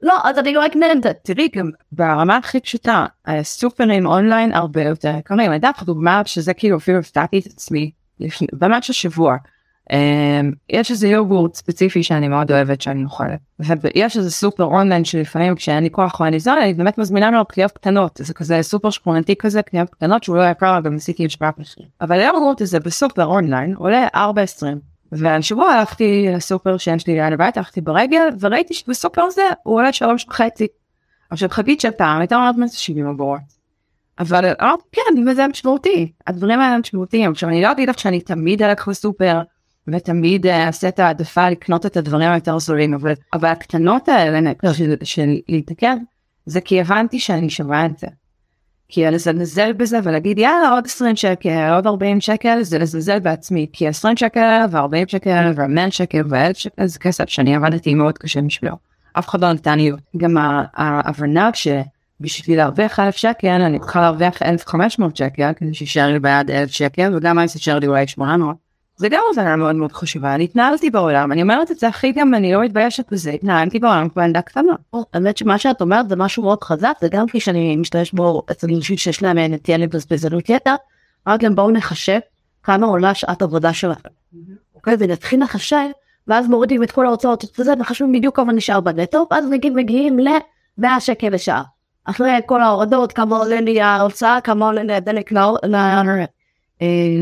לא, אז אני לא אקנה את זה. תראי גם ברמה הכי פשוטה, הסופרים אונליין הרבה יותר יקרים, אני יודעת לך דוגמה שזה כאילו אפילו הפתעתי את עצמי, ממש השבוע. אמ, יש איזה יוגורט ספציפי שאני מאוד אוהבת שאני אוכלת. ויש איזה סופר אונליין שלפעמים כשאין לי כוח או אני זונה אני באמת מזמינה לו קניות קטנות. זה כזה סופר שכונתי כזה קניות קטנות שהוא לא יקר גם עשיתי השוואת מחיר אבל היוגורט הזה בסופר אונליין עולה 4.20 והשבוע הלכתי לסופר שאין שלי ליד הבית הלכתי ברגל וראיתי שבסופר הזה הוא עולה שלוש וחצי. עכשיו חגית של פעם הייתה אומרת מה זה 70 אגורות. אבל אמרתי כן וזה משמעותי. הדברים האלה משמעותיים. עכשיו אני לא אגיד לך שאני תמיד אלך לסופר ותמיד אה, אעשה את העדפה לקנות את הדברים היותר זולים אבל אבל הקטנות האלה של, של להתעכב זה כי הבנתי שאני שווה את זה. כי לזלזל בזה ולהגיד יאללה עוד 20 שקל עוד 40 שקל זה לזלזל בעצמי כי 20 שקל ו40 שקל ו100 שקל ו1000 שקל זה כסף שאני עבדתי מאוד קשה בשבילו. אף אחד לא נתן לי גם ההבנה שבשביל להרוויח 1,000 שקל אני צריכה להרוויח 1,500 שקל כדי שישאר לי ביד 1,000 שקל וגם אז יישאר לי אולי 800. זה גם הבנה מאוד מאוד חשובה אני התנהלתי בעולם אני אומרת את זה הכי גם אני לא מתביישת בזה התנהלתי בעולם ילדה קטנה. האמת שמה שאת אומרת זה משהו מאוד חזק, זה גם כפי שאני משתמש בו אצל אנשים שיש להם נטייה לבזבזנות יתר, רק גם בואו נחשב כמה עולה שעת עבודה שלכם. אוקיי, ונתחיל לחשב, ואז מורידים את כל ההוצאות וזה, מחשבים בדיוק כמה נשאר בנטו, ואז נגיד מגיעים ל-100 שקל לשעה. אחרי כל ההורדות, כמה עולה לי ההוצאה, כמה עולה לי הדלק אה,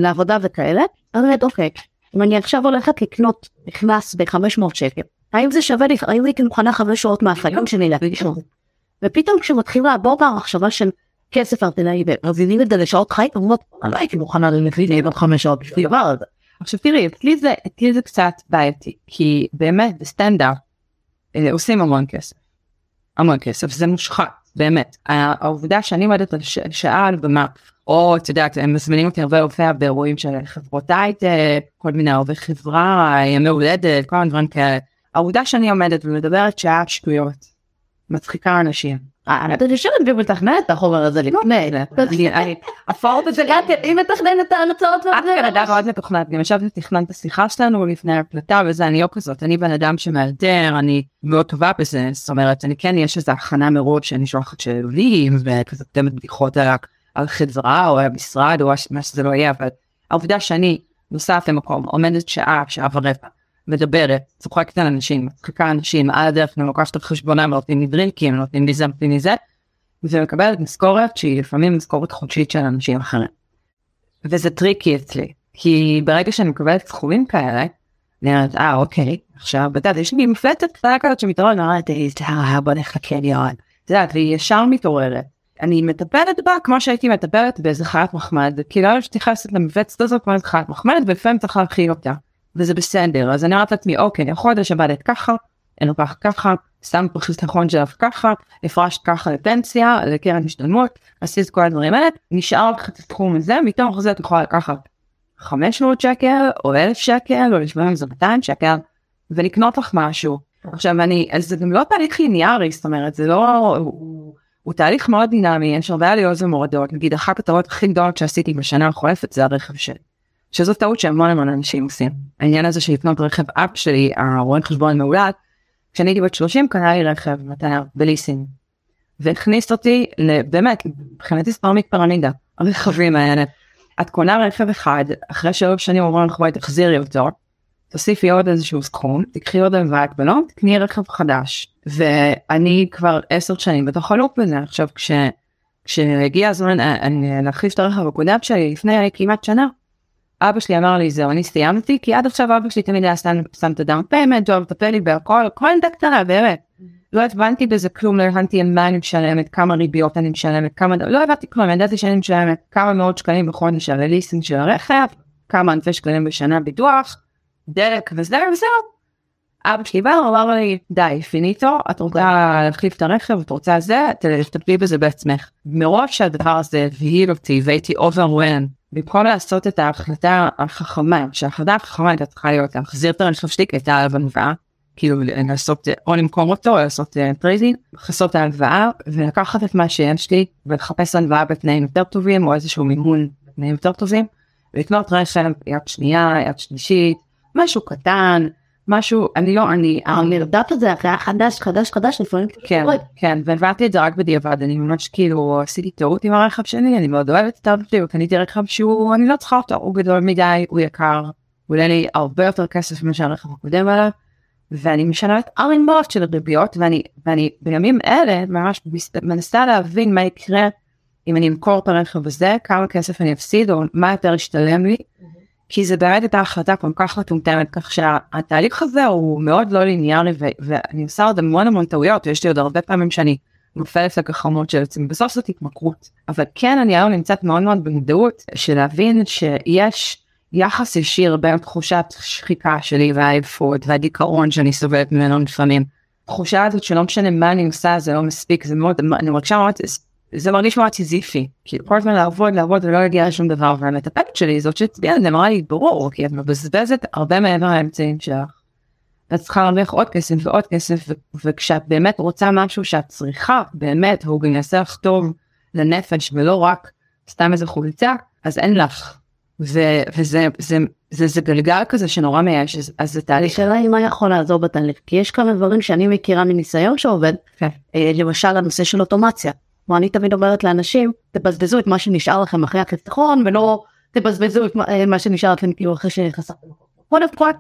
לעבודה וכאלה, אני אומרת, אוקיי, אם אני עכשיו הולכת לקנות נכנס ב-500 שקל, האם זה שווה לי, האם הייתי מוכנה חמש שעות מהחיים שלי להקדיש ופתאום כשמתחיל לעבור במחשבה של כסף ארטילאי ומבינים את זה לשעות חיים, אומרות, אני לא הייתי מוכנה לעבוד חמש שעות בשביל הדבר הזה. עכשיו תראי אצלי זה אצלי זה קצת בעייתי כי באמת בסטנדאפ אה, עושים המון כסף. המון כסף זה מושחת באמת העובדה שאני עומדת על שעה על במה או את יודעת הם מזמינים אותי הרבה להופיע באירועים של חברות הייטק כל מיני הרבה חברה ימי הולדת כל מיני דברים כאלה. העובדה שאני עומדת ומדברת שעה שטויות. מצחיקה אנשים. אתה יושבת ומתכננת את החומר הזה לפני. אני- אני- הפורט הזה את היא מתכננת את ההרצאות את בן אדם מאוד מתוכנת, גם ישבתי ותכננת את השיחה שלנו לפני הקלטה וזה, אני לא כזאת, אני בן אדם שמאלתר, אני מאוד טובה בזה, זאת אומרת, אני כן, יש איזו הכנה מראש שאני שולחת שאלים וכזה כותבת בדיחות על, ה- על חברה או המשרד או מה שזה לא יהיה, אבל העובדה שאני נוסעת למקום, עומדת שעה, שעה ורבע, מדברת, צוחקת על אנשים, מצחיקה אנשים, על הדרך, אני לוקחת על חשבונם, נותנים לי דרינקים, נותנים לי זה, נותנים לי זה, ומקבלת משכורת שהיא לפעמים משכורת חודשית של אנשים אחרים. וזה טריקי אצלי, כי ברגע שאני מקבלת סכומים כאלה, אני אומרת, אה אוקיי, עכשיו, יודע, יש לי מפלצת קטנה כזאת שמתעוררת, אני אומרת, "אה, בוא נלך לקניון, את יודעת, והיא ישר מתעוררת. אני מטפלת בה כמו שהייתי מטפלת באיזה חיית מחמד, כי לא יש להתייחס למפלצת הזאת כמו איזה חיית מחמד, ולפעמים צריך להכיל אותה, וזה בסדר, אז אני אומרת לעצמי, אוקיי, החודש עבדת ככה, אני לוקחת ככה, שם בחיסכון שלך ככה, הפרשת ככה לפנסיה, לקרן השתלמות, עשית כל הדברים האלה, נשאר לך את הסכום הזה, מתוך זה את יכולה לקחת 500 שקל, או 1,000 שקל, או לפעמים זה 200 שקל, ולקנות לך משהו. עכשיו אני, אז זה גם לא תהליך ליניארי, זאת אומרת, זה לא, הוא, תהליך מאוד דינמי, יש הרבה עליות ומורדות, נגיד אחת הטעות הכי גדולות שעשיתי בשנה החולפת זה הרכב שלי. שזו טעות שהמון המון אנשים עושים. העניין הזה של לקנות רכב אב שלי, הרואה חשבון מאולד, כשאני הייתי בת 30 קנה לי רכב מתנה בליסינג. והכניס אותי באמת מבחינתי ספרמיק פירמידה הרכבים האלה. את קונה רכב אחד אחרי שלוש שנים אומרים לך בואי תחזירי אותו. תוסיפי עוד איזשהו סכום תקחי עוד הלוואה הגבלות תקני רכב חדש ואני כבר עשר שנים בתוך הלופ הזה עכשיו כש, כשהגיע הזמן אה, אני להחליף את הרכב הקודם שלי לפני כמעט שנה. אבא שלי אמר לי זהו אני סיימתי כי עד עכשיו אבא שלי תמיד היה שם, שם את ה down payment הוא מטפל לי בהכל כל ילדה קטנה באמת. לא הבנתי בזה כלום לא הבנתי על מה אני משלמת כמה ריביות אני משלמת כמה לא הבנתי כלום ידעתי שאני משלמת כמה מאות שקלים בחודש על הליסינג של הרכב כמה אלפי שקלים בשנה ביטוח דלק וזהו וזהו. אבא שלי בא, הוא אמר לי, די, פיניטו, את רוצה להחליף את הרכב, את רוצה זה, תטפלי בזה בעצמך. מרוב שהדבר הזה הבהיל אותי והייתי overwhelmed, במקום לעשות את ההחלטה החכמה, שההחלטה החכמה הייתה צריכה להיות להחזיר את הרכב שלי, כי הייתה עליו הלוואה, כאילו לעשות, או למכור אותו, או לעשות trade-in, לעשות את ההלוואה, ולקחת את מה שיש לי, ולחפש הלוואה בתנאים יותר טובים, או איזשהו מימון בתנאים יותר טובים, ולקנות רכב יד שנייה, יד שלישית, משהו קטן, משהו, אני לא, אני, המרדף הזה היה חדש, חדש, חדש, לפעמים כן, כן, והבנתי את זה רק בדיעבד, אני ממש כאילו עשיתי טעות עם הרכב שלי, אני מאוד אוהבת את האבא שלי, וקניתי רכב שהוא, אני לא צריכה אותו, הוא גדול מדי, הוא יקר, הוא עולה לי הרבה יותר כסף ממה שהרכב הקודם עליו, ואני משנה את ערימות של הריביות, ואני, ואני בימים אלה ממש מנסה להבין מה יקרה אם אני אמכור את הרכב הזה, כמה כסף אני אפסיד, או מה יותר ישתלם לי. כי זה באמת הייתה החלטה כל כך מטומטמת כך שהתהליך הזה הוא מאוד לא ליניארי ואני עושה עוד המון המון טעויות ויש לי עוד הרבה פעמים שאני נופלת לגחמות של עצמי בסוף זאת התמכרות אבל כן אני היום נמצאת מאוד מאוד במודעות של להבין שיש יחס ישיר בין תחושת שחיקה שלי והעייפות והדיכאון שאני סובלת ממנו לפעמים. תחושה הזאת שלא משנה מה אני עושה זה לא מספיק זה מאוד אני מרגישה מאוד זה מרגיש מאוד סיזיפי, כי כל הזמן לעבוד לעבוד ולא להגיע לשום דבר והמטפלת שלי זאת שהצביעה זה אמרה לי ברור כי את מבזבזת הרבה מעבר לאמצעים שלך. את צריכה להרוויח עוד כסף ועוד כסף וכשאת באמת רוצה משהו שאת צריכה באמת והוא גם יעשה לך טוב לנפש ולא רק סתם איזה חולצה אז אין לך. ו- וזה זה, זה, זה גלגל כזה שנורא מייאש אז, אז זה תהליך. השאלה היא מה יכול לעזור בתהליך כי יש כמה דברים שאני מכירה מניסיון שעובד כן. אה, למשל הנושא של אוטומציה. כמו אני תמיד אומרת לאנשים, תבזבזו את מה שנשאר לכם אחרי החיסכון ולא תבזבזו את מה, מה שנשאר לכם כאילו אחרי שחסכתם. קודם כל,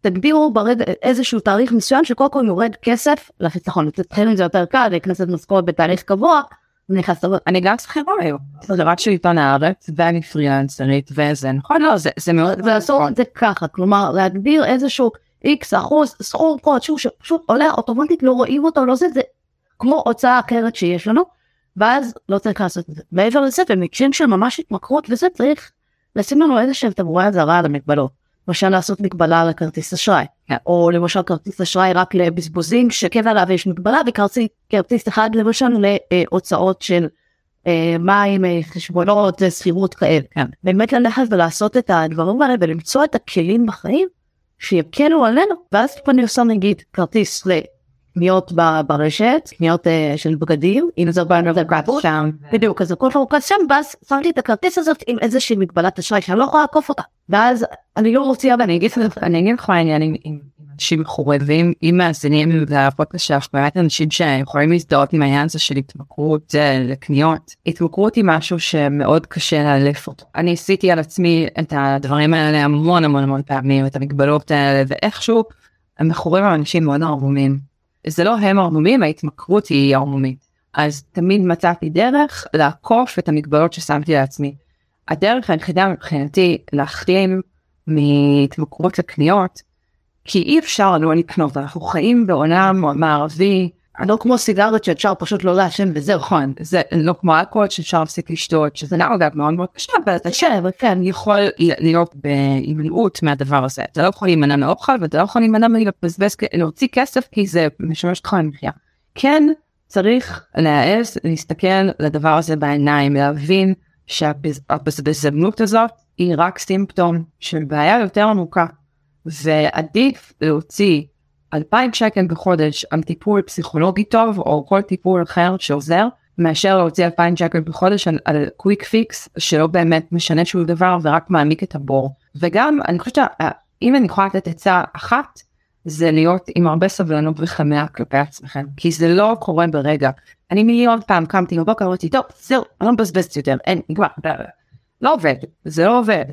תגדירו ברגע איזשהו תאריך מסוים שקודם כל יורד כסף לחיסכון. אצלכם זה יותר קל, להיכנס משכורת בתהליך קבוע. אני גם שכירה היום, זה רק של עיתון הארץ ואני פרילנסרית וזה נכון לא זה זה מאוד לעשות את זה ככה כלומר להגדיר איזשהו איקס אחוז סכום כלשהו שפשוט עולה אוטומטית לא רואים אותו לא זה זה כמו הוצאה אחרת שיש לנו ואז לא צריך לעשות את זה. מעבר לזה במקרים של ממש התמכרות וזה צריך לשים לנו איזה שהם תמרורי אזהרה על המגבלות. למשל לעשות מגבלה על הכרטיס אשראי yeah. או למשל כרטיס אשראי רק לבזבוזים שכן עליו יש מגבלה וכרטיס אחד למשל להוצאות של אה, מים אה, חשבונות שכירות כאלה. כן. באמת ללכת ולעשות את הדברים האלה ולמצוא את הכלים בחיים שיקלו עלינו ואז אני עושה נגיד כרטיס קניות ברשת, קניות uh, של בגדים, אם זה בא שם, בדיוק, אז הכל מרוכז שם, ואז שמתי את הכרטיס הזאת עם איזושהי מגבלת אשראי שאני לא יכולה לעקוף אותה, ואז אני לא מוציאה ואני אגיד לך, אני אגיד לך העניין עם אנשים מחורבים, אם מאזינים לפודקאסט שלך, באמת אנשים שיכולים להזדהות עם העניין הזה של התמכרות אה, לקניות, התמכרות היא משהו שמאוד קשה לאלף אותו. אני עשיתי על עצמי את הדברים האלה המון המון המון פעמים, את המגבלות האלה, ואיכשהו המכורים הם אנשים מאוד ערבומים. זה לא הם ערמומים, ההתמכרות היא ערמומית. אז תמיד מצאתי דרך לעקוף את המגבלות ששמתי לעצמי. הדרך היחידה מבחינתי להחלים מהתמכרות לקניות, כי אי אפשר לנו לקנות, אנחנו חיים בעולם מערבי, לא כמו סיגרת שאפשר פשוט לא לעשן וזהו. נכון, זה לא כמו אלכוהול שאפשר להפסיק לשתות, שזה נראה אגב מאוד מאוד קשה, אבל אתה כן, כן, יכול להיות בהימנעות מהדבר הזה. אתה לא יכול להימנע מאוכל ואתה לא יכול להימנע מלבזבז, להוציא כסף כי זה משמש אותך למחיה. כן, צריך להעז להסתכל לדבר הזה בעיניים, להבין שהבזבזנות הזאת היא רק סימפטום של בעיה יותר עמוקה. ועדיף להוציא 2,000 שקל בחודש על טיפול פסיכולוגי טוב או כל טיפול אחר שעוזר מאשר להוציא 2,000 שקל בחודש על, על quick fix שלא באמת משנה שום דבר ורק מעמיק את הבור וגם אני חושבת שאם אני יכולה לתת עצה אחת זה להיות עם הרבה סבלנות וחמאה כלפי עצמכם כי זה לא קורה ברגע אני מיליון פעם קמתי בבוקר אמרתי טוב זהו אני לא מבזבזת יותר אין נגמר לא עובד זה לא עובד.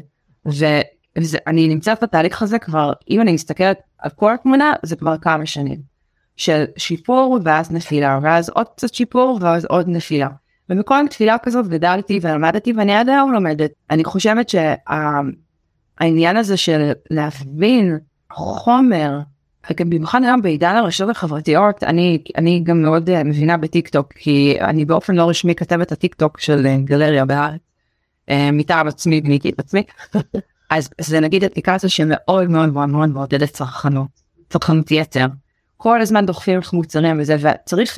ואני נמצאת בתהליך הזה כבר אם אני מסתכלת על כל התמונה זה כבר כמה שנים של שיפור ואז נפילה ואז עוד קצת שיפור ואז עוד נפילה. ומכל תפילה כזאת גדלתי ולמדתי ואני עד היום לומדת. אני חושבת שהעניין הזה של להבין חומר במיוחד היום בעידן הרשתות החברתיות אני אני גם מאוד uh, מבינה בטיק טוק כי אני באופן לא רשמי כתבת הטיק טוק של uh, גלריה בארץ uh, מטעם עצמי בניתי את עצמי <laughs> אז זה נגיד אפליקציה שמאוד מאוד מאוד מאוד מעודדת צרכנות. צרכנות יתר. כל הזמן דוחפים לך מוצרים וזה וצריך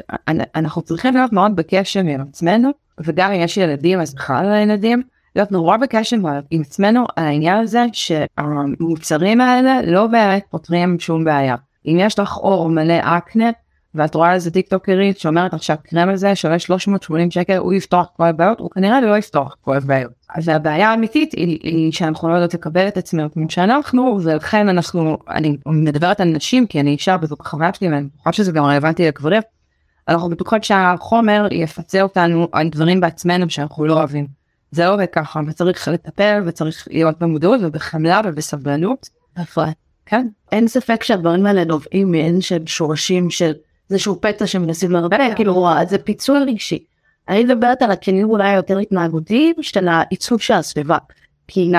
אנחנו צריכים להיות מאוד בקשר עם עצמנו וגם אם יש ילדים אז בכלל על הילדים להיות נורא בקשר עם עצמנו על העניין הזה שהמוצרים האלה לא באמת פותרים שום בעיה. אם יש לך אור מלא אקנה ואת רואה איזה טיק טוקרית שאומרת עכשיו קרם הזה שווה 380 שקל הוא יפתור כל הבעיות הוא כנראה לא יפתור כל הבעיות. אז הבעיה האמיתית היא, היא שאנחנו לא יודעות לקבל את עצמנו כמו שאנחנו ולכן אנחנו אני מדברת על נשים כי אני אישה וזו החוויה שלי ואני חושבת שזה גם רלוונטי לגברים. אנחנו בטוחות שהחומר יפצה אותנו על דברים בעצמנו שאנחנו לא אוהבים. זה לא עובד ככה וצריך לטפל וצריך להיות במודעות ובחמלה ובסבלנות. כן. אין ספק שהדברים האלה נובעים מאין שהם שורשים של איזשהו פצע שמנסים לרפא, כאילו זה פיצוי רגשי. אני מדברת על הכלים אולי יותר התנהגותיים של העיצוב של הסביבה. כי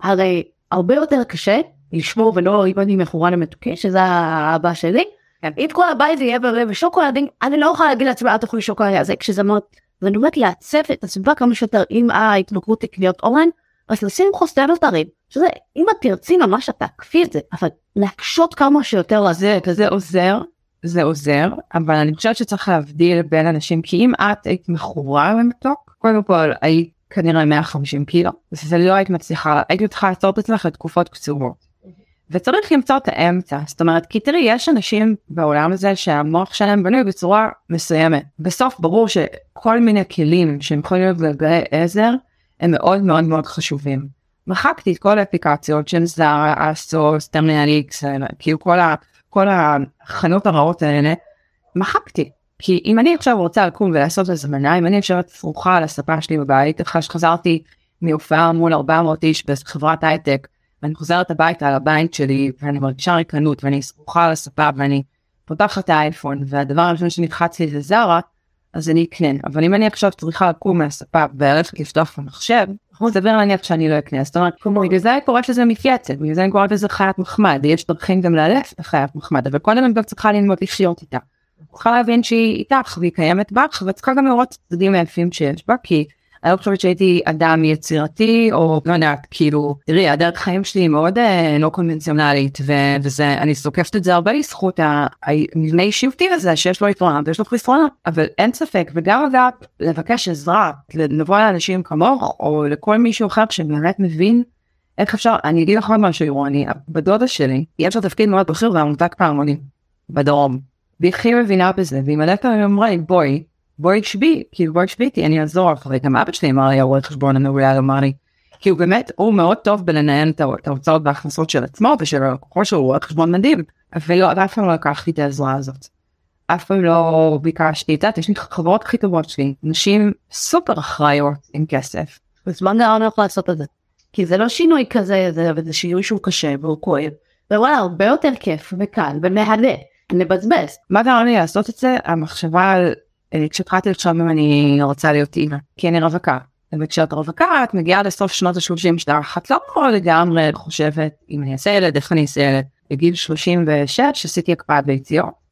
הרי הרבה יותר קשה לשמור ולא אם אני מכורה למתוקים שזה האבא שלי. כן. אם כל הבית יהיה ברבע שוקולדים אני לא יכולה להגיד לעצמי אל תאכלי שוקולד הזה כשזה מאוד ואני אומרת לעצב את הסביבה כמה שיותר עם ההתמכרות לקניות אונליין אז לשים חוסטי אתרים שזה אם את תרצי ממש את תעקפי את זה אבל להקשות כמה שיותר לזה וזה עוזר זה עוזר אבל אני חושבת שצריך להבדיל בין אנשים כי אם את היית מכורה למתוק קודם כל היית כנראה 150 קילו וזה לא היית מצליחה הייתי צריכה לעצור את עצמך לתקופות קצורות. וצריך למצוא את האמצע זאת אומרת כי תראי יש אנשים בעולם הזה שהמוח שלהם בנוי בצורה מסוימת בסוף ברור שכל מיני כלים שהם יכולים להיות גלגלי עזר הם מאוד מאוד מאוד חשובים. מחקתי את כל האפליקציות של זרה, אסוס, טרמינל איקס, כאילו כל. כל החנות הרעות האלה, מחקתי. כי אם אני עכשיו רוצה לקום ולעשות הזמנה, אם אני עכשיו צרוכה על הספה שלי בבית, אחרי שחזרתי מהופעה מול 400 איש בחברת הייטק, ואני חוזרת הביתה לבית שלי, ואני מרגישה ריקנות, ואני צרוכה על הספה, ואני פותחת את האייפון, והדבר הראשון שנלחץ לי זה זרה, אז אני אקנה. אבל אם אני עכשיו צריכה לקום מהספה וללכת לפתוח במחשב, סביר להניח שאני לא אקנה. זאת אומרת, בגלל זה אני קוראת לזה מפייצת, בגלל זה אני קוראת לזה חיית מחמד, יש דרכים גם לאלף חיית מחמד, אבל קודם אני גם צריכה ללמוד לחיות איתה. צריכה להבין שהיא איתך והיא קיימת בך, וצריכה גם לראות צדדים היפים שיש בה, כי אני לא חושבת שהייתי אדם יצירתי או לא יודעת כאילו תראי הדרך חיים שלי מאוד אה, לא קונבנציונלית ו- וזה אני זוקפת את זה הרבה לזכות המבנה אישיותי הזה שיש לו יתרונה ויש לו חסרונה אבל אין ספק וגם אגב לבקש עזרה לבוא לאנשים כמוך או לכל מישהו אחר שבאמת מבין איך אפשר אני אגיד לך עוד משהו אירוני בדודה שלי יש לה תפקיד מאוד בכיר בעמותת פעמונים בדרום והיא הכי מבינה בזה והיא מלא פעמים אמרה לי בואי בואי תשבי, כאילו בואי תשבי איתי, אני אעזור לך, וגם אבא שלי אמר לי, הרואה חשבון המעולה, אמר לי, כי הוא באמת, הוא מאוד טוב בלנהל את ההוצאות וההכנסות של עצמו ושל הלקוחות שלו, הוא רואה חשבון מדהים, ולא, אף פעם לא לקחתי את העזרה הזאת. אף פעם לא ביקשתי, את יודעת, יש לי חברות הכי טובות שלי, נשים סופר אחראיות עם כסף. אז מה נראה לך לעשות את זה? כי זה לא שינוי כזה, זה, זה שינוי שהוא קשה והוא כואב, ווואלה, הרבה יותר כיף וקל ומהנה, לבזבז. מה גרם לי לעשות את זה? המחשבה על כשהתחלתי לחשוב אם אני רוצה להיות אימא, כי אני רווקה. וכשאת רווקה את מגיעה לסוף שנות ה-30 שלך, את לא לגמרי חושבת אם אני אעשה ילד, איך אני אעשה ילד. בגיל 36 עשיתי הקפאת ביציות.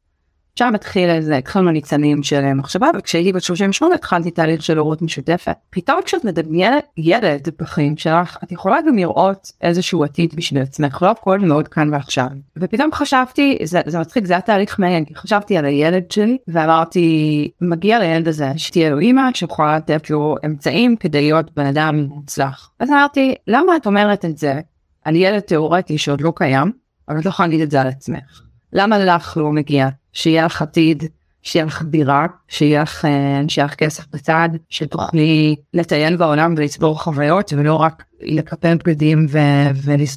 שם התחיל איזה, התחלנו ניצנים של מחשבה וכשהייתי בת 38 התחלתי תהליך של הורות משותפת. פתאום כשאת מדמיינת ילד בחיים שלך את יכולה גם לראות איזשהו עתיד בשביל עצמך לא הכל מאוד כאן ועכשיו. ופתאום חשבתי זה, זה מצחיק זה התהליך מעניין כי חשבתי על הילד שלי ואמרתי מגיע לילד הזה שתהיה לו אימא שיכולה לתת לו אמצעים כדי להיות בן אדם מוצלח. אז אמרתי למה את אומרת את זה על ילד תיאורטי שעוד לא קיים אבל את לא יכולה להגיד את זה על עצמך. למה לך לא מגיע שיהיה לך עתיד, שיהיה לך דירה, שיהיה לך, אה, שיהיה לך כסף בצד, שתוכלי לטייל בעולם ולצבור חוויות ולא רק לקפל בגדים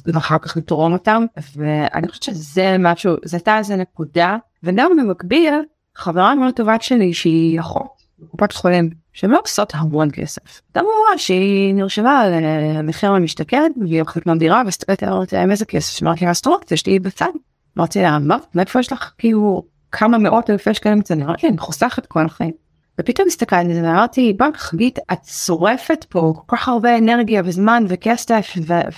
ואחר כך לתרום אותם ואני חושבת שזה משהו, זו הייתה איזה נקודה וגם במקביל חברה מאוד טובה שלי שהיא אחות קופת חולים שהן לא עושות המון כסף. הייתה אמרה שהיא נרשמה על אה, מחיר למשתכן והיא הולכת לקנות דירה והסתכלת עליהם איזה כסף אמרתי לה אסטרוקציה שתהיי בצד. אמרתי לה מה? מאיפה יש לך? כאילו כמה מאות אלפי שקלים אצל נראה לי אני חוסכת כל החיים. ופתאום הסתכלתי על זה ואמרתי בוא חגית את שורפת פה כל כך הרבה אנרגיה וזמן וכסף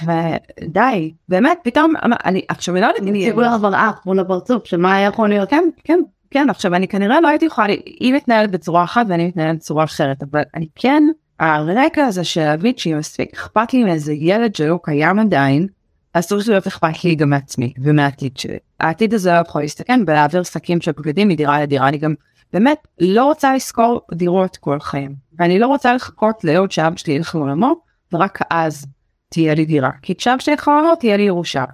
ודי באמת פתאום אני עכשיו לא יודעת אם ציבור המראה מול הפרצוף של מה יכול להיות? כן כן כן עכשיו אני כנראה לא הייתי יכולה היא מתנהלת בצורה אחת ואני מתנהלת בצורה אחרת אבל אני כן הרקע הזה של להבין שהיא מספיק אכפת לי מאיזה ילד שלא קיים עדיין אסור שלא אכפת לי גם מעצמי ומהעתיד שלי. העתיד הזה לא יכול להסתכן בלהעביר שקים של בגדים מדירה לדירה, אני גם באמת לא רוצה לשכור דירות כל חיים, ואני לא רוצה לחכות לעוד שאבא שלי ילך לעולמו, ורק אז תהיה לי דירה, כי כשאבא שלי ילך לעולמו תהיה לי ירושה.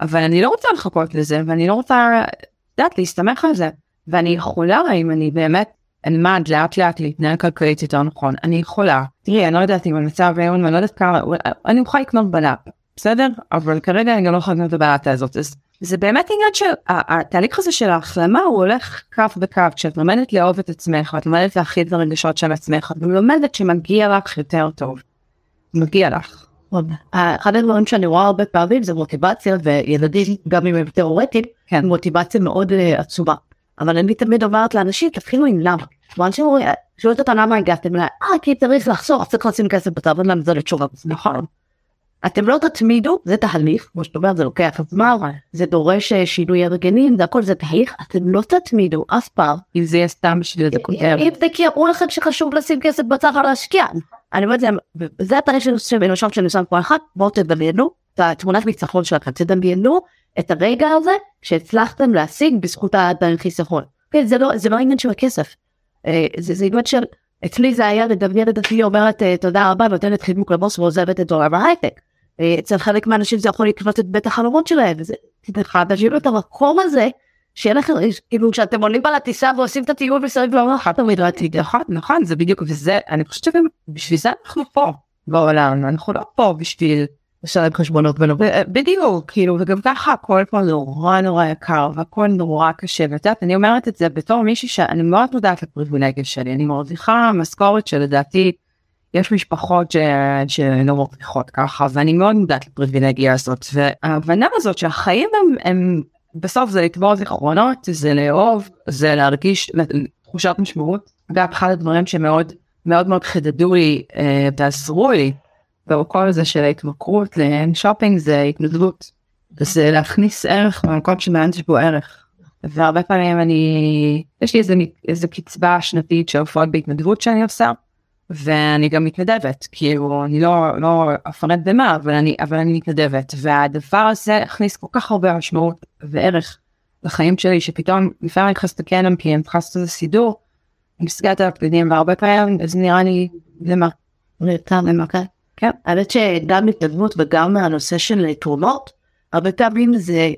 אבל אני לא רוצה לחכות לזה, ואני לא רוצה, את יודעת, להסתמך על זה, ואני יכולה, אם אני באמת אלמד לאט לאט להתנהל כלכלית יותר נכון, אני יכולה, תראי, אני לא יודעת אם המצב היום, אני לא יודעת כמה, אני אוכל לקנות בלאפ, בסדר? אבל כרגע אני גם לא יכולה לקנות את הבלאטה הזאת, אז זה באמת עניין שהתהליך הזה של ההחלמה הוא הולך קו בקו, כשאת לומדת לאהוב את עצמך, ואת לומדת להכיל את הרגשות של עצמך, את לומדת שמגיע לך יותר טוב. מגיע לך. אחד הדברים שאני רואה הרבה פעמים זה מוטיבציה וילדים גם אם הם תיאורטיים כן. מוטיבציה מאוד uh, עצומה אבל אני תמיד אומרת לאנשים תתחילו עם למה. ואנשים אומרים שואלת אותם למה הגעתם אליי אה כי צריך לחסוך צריך לשים כסף בצד אין להם זה לתשובה נכון. אתם לא תתמידו זה תהליך כמו שאת אומרת זה לוקח זמן זה דורש אה, שינוי הרגלים זה הכל זה תהליך אתם לא תתמידו אף פעם אם זה יהיה סתם בשביל איזה כותרת. אם זה כי אמרו לכם שחשוב לשים כסף בצד להשקיע אני אומרת להם זה התהליך של למשל שאני עושה כל אחד בואו תדמיינו את התמונת ניצחון שלכם תדמיינו את הרגע הזה שהצלחתם להשיג בזכות החיסכון. כן, זה לא זה לא עניין של הכסף אה, זה זה עניין של אצלי זה היה לדמיין את עצמי אומרת אה, תודה רבה נותנת חיבוק לבוס ועוזבת את עולם ההייטק. אה, אצל חלק מהאנשים זה יכול לקנות את בית החלומות שלהם וזה תשאירו את המקום הזה שיהיה לכם כאילו כשאתם עולים על הטיסה ועושים את הטיול מסביב לעולם. אחת תמיד ראיתי נכון נכון זה בדיוק וזה אני חושבת שגם בשביל זה אנחנו פה בעולם אנחנו לא פה בשביל לשלם חשבונות ולא ו- בדיוק כאילו וגם ככה הכל פה נורא נורא יקר והכל נורא קשה ואת יודעת אני אומרת את זה בתור מישהי שאני מאוד מודעת לפריבילגיה שלי אני מרוויחה משכורת שלדעתי יש משפחות ש... שלא מרוויחות ככה ואני מאוד מודעת לפריבילגיה הזאת וההבנה הזאת שהחיים הם, הם בסוף זה לתבור זיכרונות זה לאהוב זה להרגיש תחושת משמעות. גם אחד הדברים שמאוד מאוד מאוד חידדו לי אה, ועזרו לי בכל הזה של ההתמכרות לשופינג זה התנדבות. זה להכניס ערך במקום שמעניין שיש בו ערך. והרבה פעמים אני יש לי איזה איזה קצבה שנתית של הופעות בהתנדבות שאני עושה ואני גם מתנדבת כאילו אני לא לא אפרט במה אבל אני אבל אני מתנדבת והדבר הזה הכניס כל כך הרבה משמעות וערך לחיים שלי שפתאום לפעמים אני נכנסת לקנם כי אני לעשות איזה סידור. אני מסתכלת על הפקידים והרבה פעמים אז נראה לי למה. למה כן. כן. האמת שגם התנדבות וגם הנושא של תרומות הרבה פעמים זה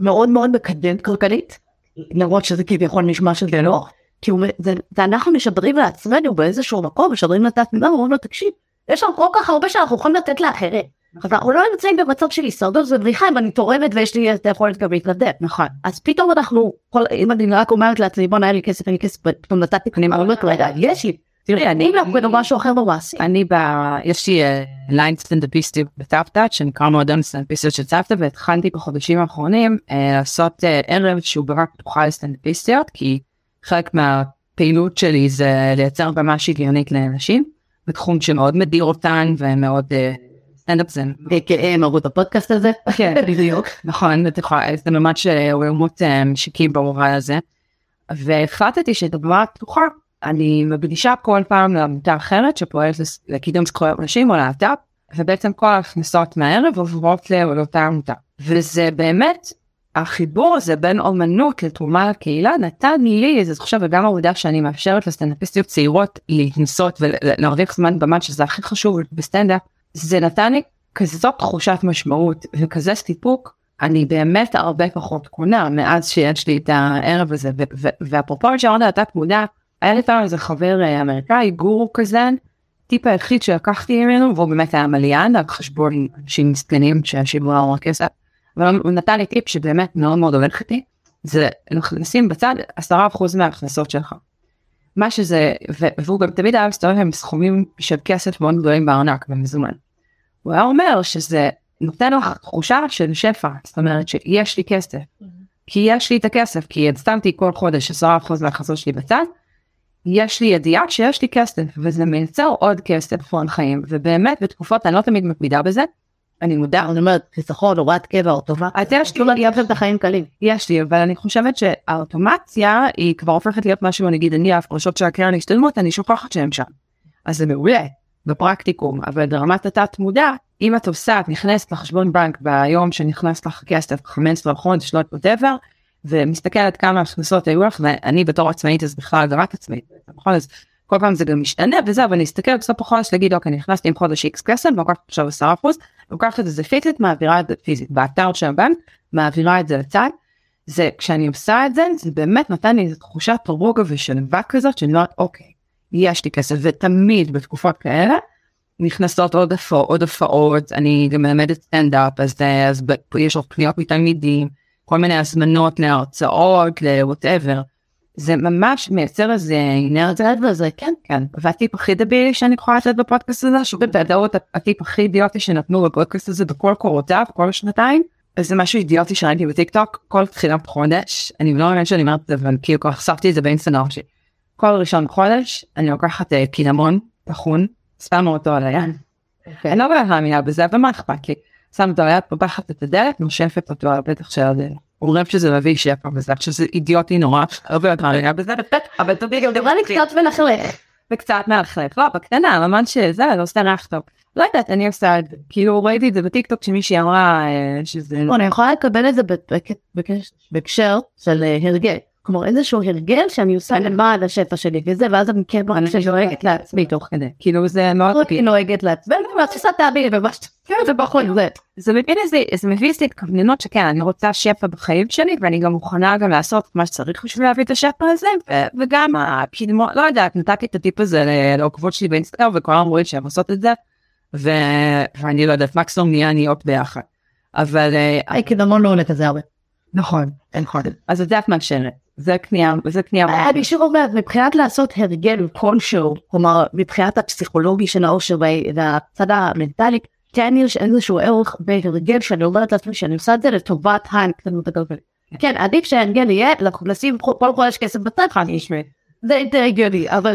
מאוד מאוד מקדם כלכלית למרות שזה כביכול נשמע שזה לא. כי הוא, זה, זה אנחנו משדרים לעצמנו באיזשהו מקום משדרים לתת מילה ואומרים לו תקשיב יש לנו כל כך הרבה שאנחנו יכולים לתת לאחרים. אז אנחנו לא נמצאים במצב של הישרדות ובריחה אם אני תורמת ויש לי את היכולת גם להתנדב. נכון. אז פתאום אנחנו כל, אם אני רק אומרת לעצמי בוא נהיה לי כסף אין לי כסף פתאום נתתי אני אומרת רגע יש לי. תראי אני לא משהו אחר במעשי. אני ב... יש לי ליין סטנדאפיסטי בצוותא שנקרא מועדון סטנדאפיסטיות של צוותא והתחלתי בחודשים האחרונים אה, לעשות אה, ערב שהוא רק פתוחה לסטנדאפיסטיות כי חלק מהפעילות שלי זה לייצר במה שוויונית לאנשים בתחום שמאוד מדיר אותן ומאוד סטנדאפ זה מרות הפודקאסט הזה. כן בדיוק נכון זה ממש עולמות משיקים במובן הזה. והחלטתי שדוגמה פתוחה אני מקדישה כל פעם לעמותה אחרת שפועלת לקידום זכויות נשים או להט"ב ובעצם כל ההכנסות מהערב עוברות לאותה עמותה. וזה באמת החיבור הזה בין אומנות לתרומה לקהילה נתן לי איזה תחושה וגם העובדה שאני מאפשרת לסטנדאפיסטיות צעירות להתנסות ולהרוויח זמן במה שזה הכי חשוב בסטנדאפ זה נתן לי כזאת תחושת משמעות וכזה סיפוק אני באמת הרבה פחות קונה מאז שיש לי את הערב הזה ואפרופו שאמרת התת מודע היה לי פעם איזה חבר אמריקאי גורו כזה טיפ היחיד שלקחתי ממנו והוא באמת היה מליין על חשבון אנשים מסכנים שהשיבו לו כסף. אבל הוא נתן לי טיפ שבאמת מאוד מאוד הולך איתי זה לשים בצד 10% מההכנסות שלך. מה שזה והוא גם תמיד היה מסתובב עם סכומים של כסף מאוד גדולים בארנק במזומן. הוא היה אומר שזה נותן לך תחושה של שפע זאת אומרת שיש לי כסף כי יש לי את הכסף כי הצטמתי כל חודש 10% מההכנסות שלי בצד. יש לי ידיעה שיש לי כסף וזה מייצר עוד כסף פון חיים ובאמת בתקופות אני לא תמיד מקבידה בזה אני מודה. אני אומרת חיסכון הוראת קבע אוטומט. יש לי לכם את החיים קלים. יש לי אבל אני חושבת שהאוטומציה היא כבר הופכת להיות משהו נגיד אני ההפרשות של הקרן השתלמות אני שוכחת שהם שם. אז זה מעולה בפרקטיקום, אבל ברמת התת מודע, אם את עושה, את נכנסת לחשבון בנק ביום שנכנס לך כסף 15 חודש, לא יודעת ומסתכלת כמה הכנסות היו לך, ואני בתור עצמאית אז בכלל רק עצמאית, נכון? אז כל פעם זה גם משתנה וזה, אבל אני אסתכל בסוף החודש להגיד אוקיי נכנסתי עם חודש איקס כסף, לוקחת עכשיו 10 אחוז, לוקחת את זה פיזית, מעבירה את זה פיזית באתר של הבנק, מעבירה את זה לצד. זה כשאני עושה את זה, זה באמת נתן לי איזו תחושת רוגע ושלווה כזאת, שאני אומרת אוקיי, יש לי כסף, ותמיד בתקופות כאלה, נכנסות עוד הופעות, עוד אני גם מלמדת סטנדאפ, אז, אז יש עוד פניות מתלמידים, כל מיני הזמנות להרצאות, לווטאבר. זה ממש מייצר איזה אינרציה וזה כן כן והטיפ הכי דבילי שאני יכולה לתת בפודקאסט הזה שהוא בוודאות הטיפ הכי אידיוטי שנתנו בפודקאסט הזה בכל קורותיו כל שנתיים זה משהו אידיוטי שראיתי בטיק טוק כל תחילת חודש אני לא מאמין שאני אומרת את זה אבל כאילו כבר חשפתי את זה באינסטגרם שלי. כל ראשון חודש אני לוקחת אה, קינמון טחון שמה אותו על היד. אוקיי. אני לא באמת מאמינה בזה ומה אכפת לי. שם אותו על היד פותחת את הדלת נושפת אותו על הפתח של הדלת. אומרים שזה מביא שפע וזה שזה אידיוטי נורא הרבה יותר היה בזה אבל תודי גם דבר לי קצת מלכלך וקצת מלכלך לא בקטנה ממש לא עושה ריח טוב. לא יודעת אני עושה את זה כאילו ראיתי את זה בטיק טוק שמישהי אמרה אה, שזה אני יכולה לקבל את זה בהקשר של אה, הרגל כלומר איזשהו הרגל שאני עושה למען השפע שלי וזה ואז אני כן מרגישה שנוהגת לעצמי תוך כדי. כאילו זה מאוד היא נוהגת לעצמי ואת עושה תאבי ממש זה בכל זה זה מביא לזה זה מביא לזה התכווננות שכן אני רוצה שפע בחיים שלי ואני גם מוכנה גם לעשות מה שצריך בשביל להביא את השפע הזה וגם כאילו לא יודעת נתתי את הטיפ הזה לעוקבות שלי באינסטגרם וכולם אומרים שהן עושות את זה ואני לא יודעת מקסימום נהיה עניות ביחד. אבל היי קדמון לא עולה כזה הרבה נכון נכון אז את זה את מאשרת זה קנייה, זה קנייה. אני שוב אומרת, מבחינת לעשות הרגל כלשהו, כלומר מבחינת הפסיכולוגי של האושר והצד המנטלי, כן יש איזשהו ערך בהרגל שאני אומרת לעצמי שאני עושה את זה לטובת ההנקטנות הכלכלית. כן, עדיף שההרגל יהיה לשים כל חודש כסף בצד חד משמעית. זה יותר הגיוני, אבל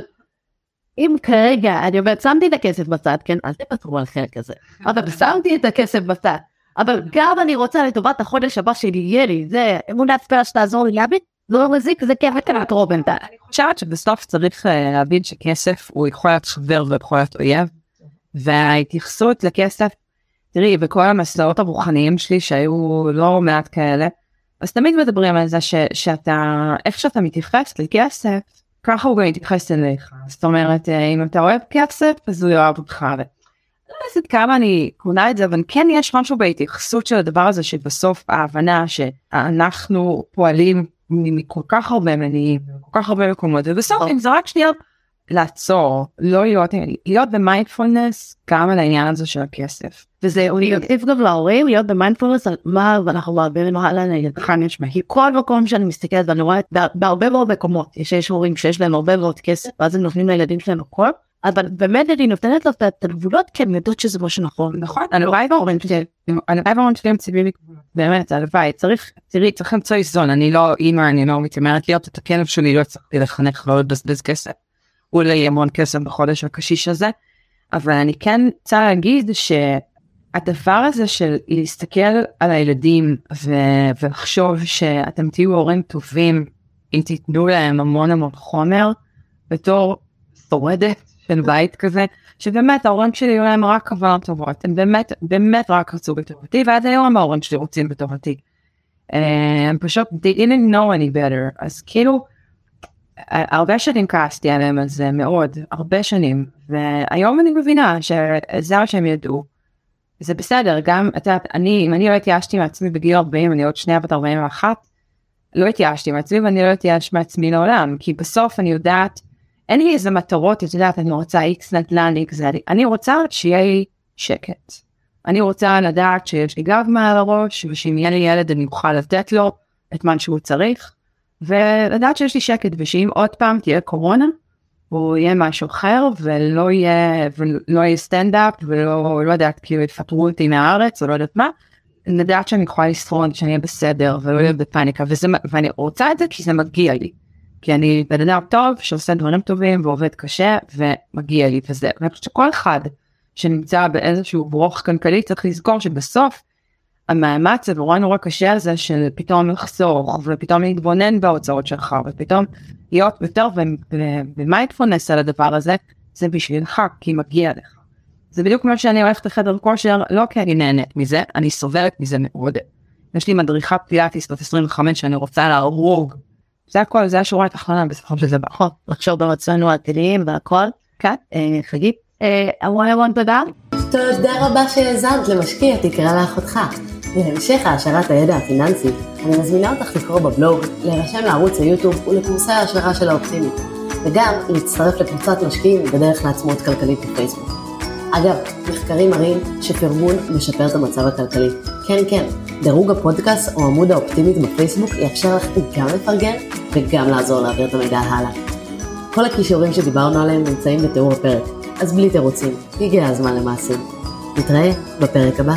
אם כרגע אני אומרת שמתי את הכסף בצד, כן, אל תוותרו על חלק כזה, אבל שמתי את הכסף בצד. אבל גם אני רוצה לטובת החודש הבא שלי יהיה לי, זה אמונת ספירה שתעזור לי להבין לא מזיק זה כיף לקראת רובנטל. אני חושבת שבסוף צריך אה, להבין שכסף הוא יכול להיות חבר ויכול להיות אויב. וההתייחסות לכסף, תראי בכל המסעות הרוחניים שלי שהיו לא מעט כאלה, אז תמיד מדברים על זה ש, שאתה איך שאתה מתייחס לכסף ככה הוא גם יתייחס אליך זאת אומרת אה, אם אתה אוהב כסף אז הוא יאהב אותך. לא יודעת כמה אני קונה את זה אבל כן יש משהו בהתייחסות של הדבר הזה שבסוף ההבנה שאנחנו פועלים מכל כך הרבה מניעים, כל כך הרבה מקומות, ובסוף אם זה רק שנייה לעצור, לא להיות, להיות במיינדפולנס גם על העניין הזה של הכסף. וזה עדיף גם להורים להיות במיינדפולנס על מה אנחנו מעבירים הלאה לילד חד משמעי. כל מקום שאני מסתכלת ואני רואה בהרבה מאוד מקומות יש הורים שיש להם הרבה מאוד כסף ואז הם נותנים לילדים שלהם הכל אבל באמת אני נותנת לו את הגבולות כי הם יודעות שזה מה שנכון. נכון, הלוואי וההורים שלי, הלוואי וההורים שלי הם ציווים לי באמת, הלוואי, צריך, תראי, צריך למצוא איזון, אני לא אימא, אני לא מתיימרת להיות את הכלב שלי, לא הצלחתי לחנך לא לבזבז כסף. הוא יהיה המון כסף בחודש הקשיש הזה, אבל אני כן רוצה להגיד שהדבר הזה של להסתכל על הילדים ו- ולחשוב שאתם תהיו הורים טובים אם תיתנו להם המון המון חומר בתור שורדת של בית כזה, שבאמת ההורים שלי היו להם רק כוונות טובות, הם באמת באמת רק רצו בטובתי, ועד היום ההורים שלי רוצים בטובתי. אה, הם פשוט, they didn't know any better, אז כאילו, הרבה שנים כעסתי עליהם על זה מאוד, הרבה שנים, והיום אני מבינה שזה מה שהם ידעו. זה בסדר, גם, את יודעת, אני, אם אני לא התייאשתי מעצמי בגיל 40, אני עוד שנייה בת 41, לא התייאשתי מעצמי ואני לא התייאש מעצמי לעולם, כי בסוף אני יודעת אין לי איזה מטרות, את יודעת, אני רוצה איקס נדל"ן, איקס זה, אני רוצה שיהיה לי שקט. אני רוצה לדעת שיש לי גב מעל הראש, ושאם יהיה לי ילד אני אוכל לתת לו את מה שהוא צריך, ולדעת שיש לי שקט, ושאם עוד פעם תהיה קורונה, או יהיה משהו אחר, ולא יהיה, ולא יהיה סטנדאפ, ולא, לא יודעת, כאילו יפטרו אותי מהארץ, או לא יודעת מה, לדעת שאני יכולה לשרוד, שאני אהיה בסדר, ולא להיות בפאניקה, וזה, ואני רוצה את זה כי זה מגיע לי. כי אני בן אדם טוב שעושה דברים טובים ועובד קשה ומגיע לי וזה. ואני חושבת שכל אחד שנמצא באיזשהו ברוך כלכלי צריך לזכור שבסוף המאמץ הנורא נורא קשה הזה של פתאום לחסוך ופתאום להתבונן בהוצאות שלך ופתאום להיות יותר במיינדפולנס על הדבר הזה זה בשבילך כי מגיע לך. זה בדיוק כמו שאני הולכת לחדר כושר, לא כי אני נהנית מזה, אני סובלת מזה מאוד. יש לי מדריכה פילאטיס בת 25 שאני רוצה להרוג. זה הכל, זה השורה התחתונה בסופו של דבר. נכון, לחשוב ברצונו העתידיים והכל. כן. חגית, המון המון תודה. תודה רבה שהאזנת למשקיע תקרא לאחותך. להמשך העשרת הידע הפיננסי, אני מזמינה אותך לקרוא בבלוג, להירשם לערוץ היוטיוב ולקורסי ההשערה של האופטימית, וגם להצטרף לקבוצת משקיעים בדרך לעצמאות כלכלית בפייסבוק. אגב, מחקרים מראים שפרגון משפר את המצב הכלכלי. כן, כן, דירוג הפודקאסט או עמוד האופטימית בפייסבוק יאפשר לך גם לפרגן וגם לעזור להעביר את המידע הלאה. כל הכישורים שדיברנו עליהם נמצאים בתיאור הפרק, אז בלי תירוצים, הגיע הזמן למעשים. נתראה בפרק הבא.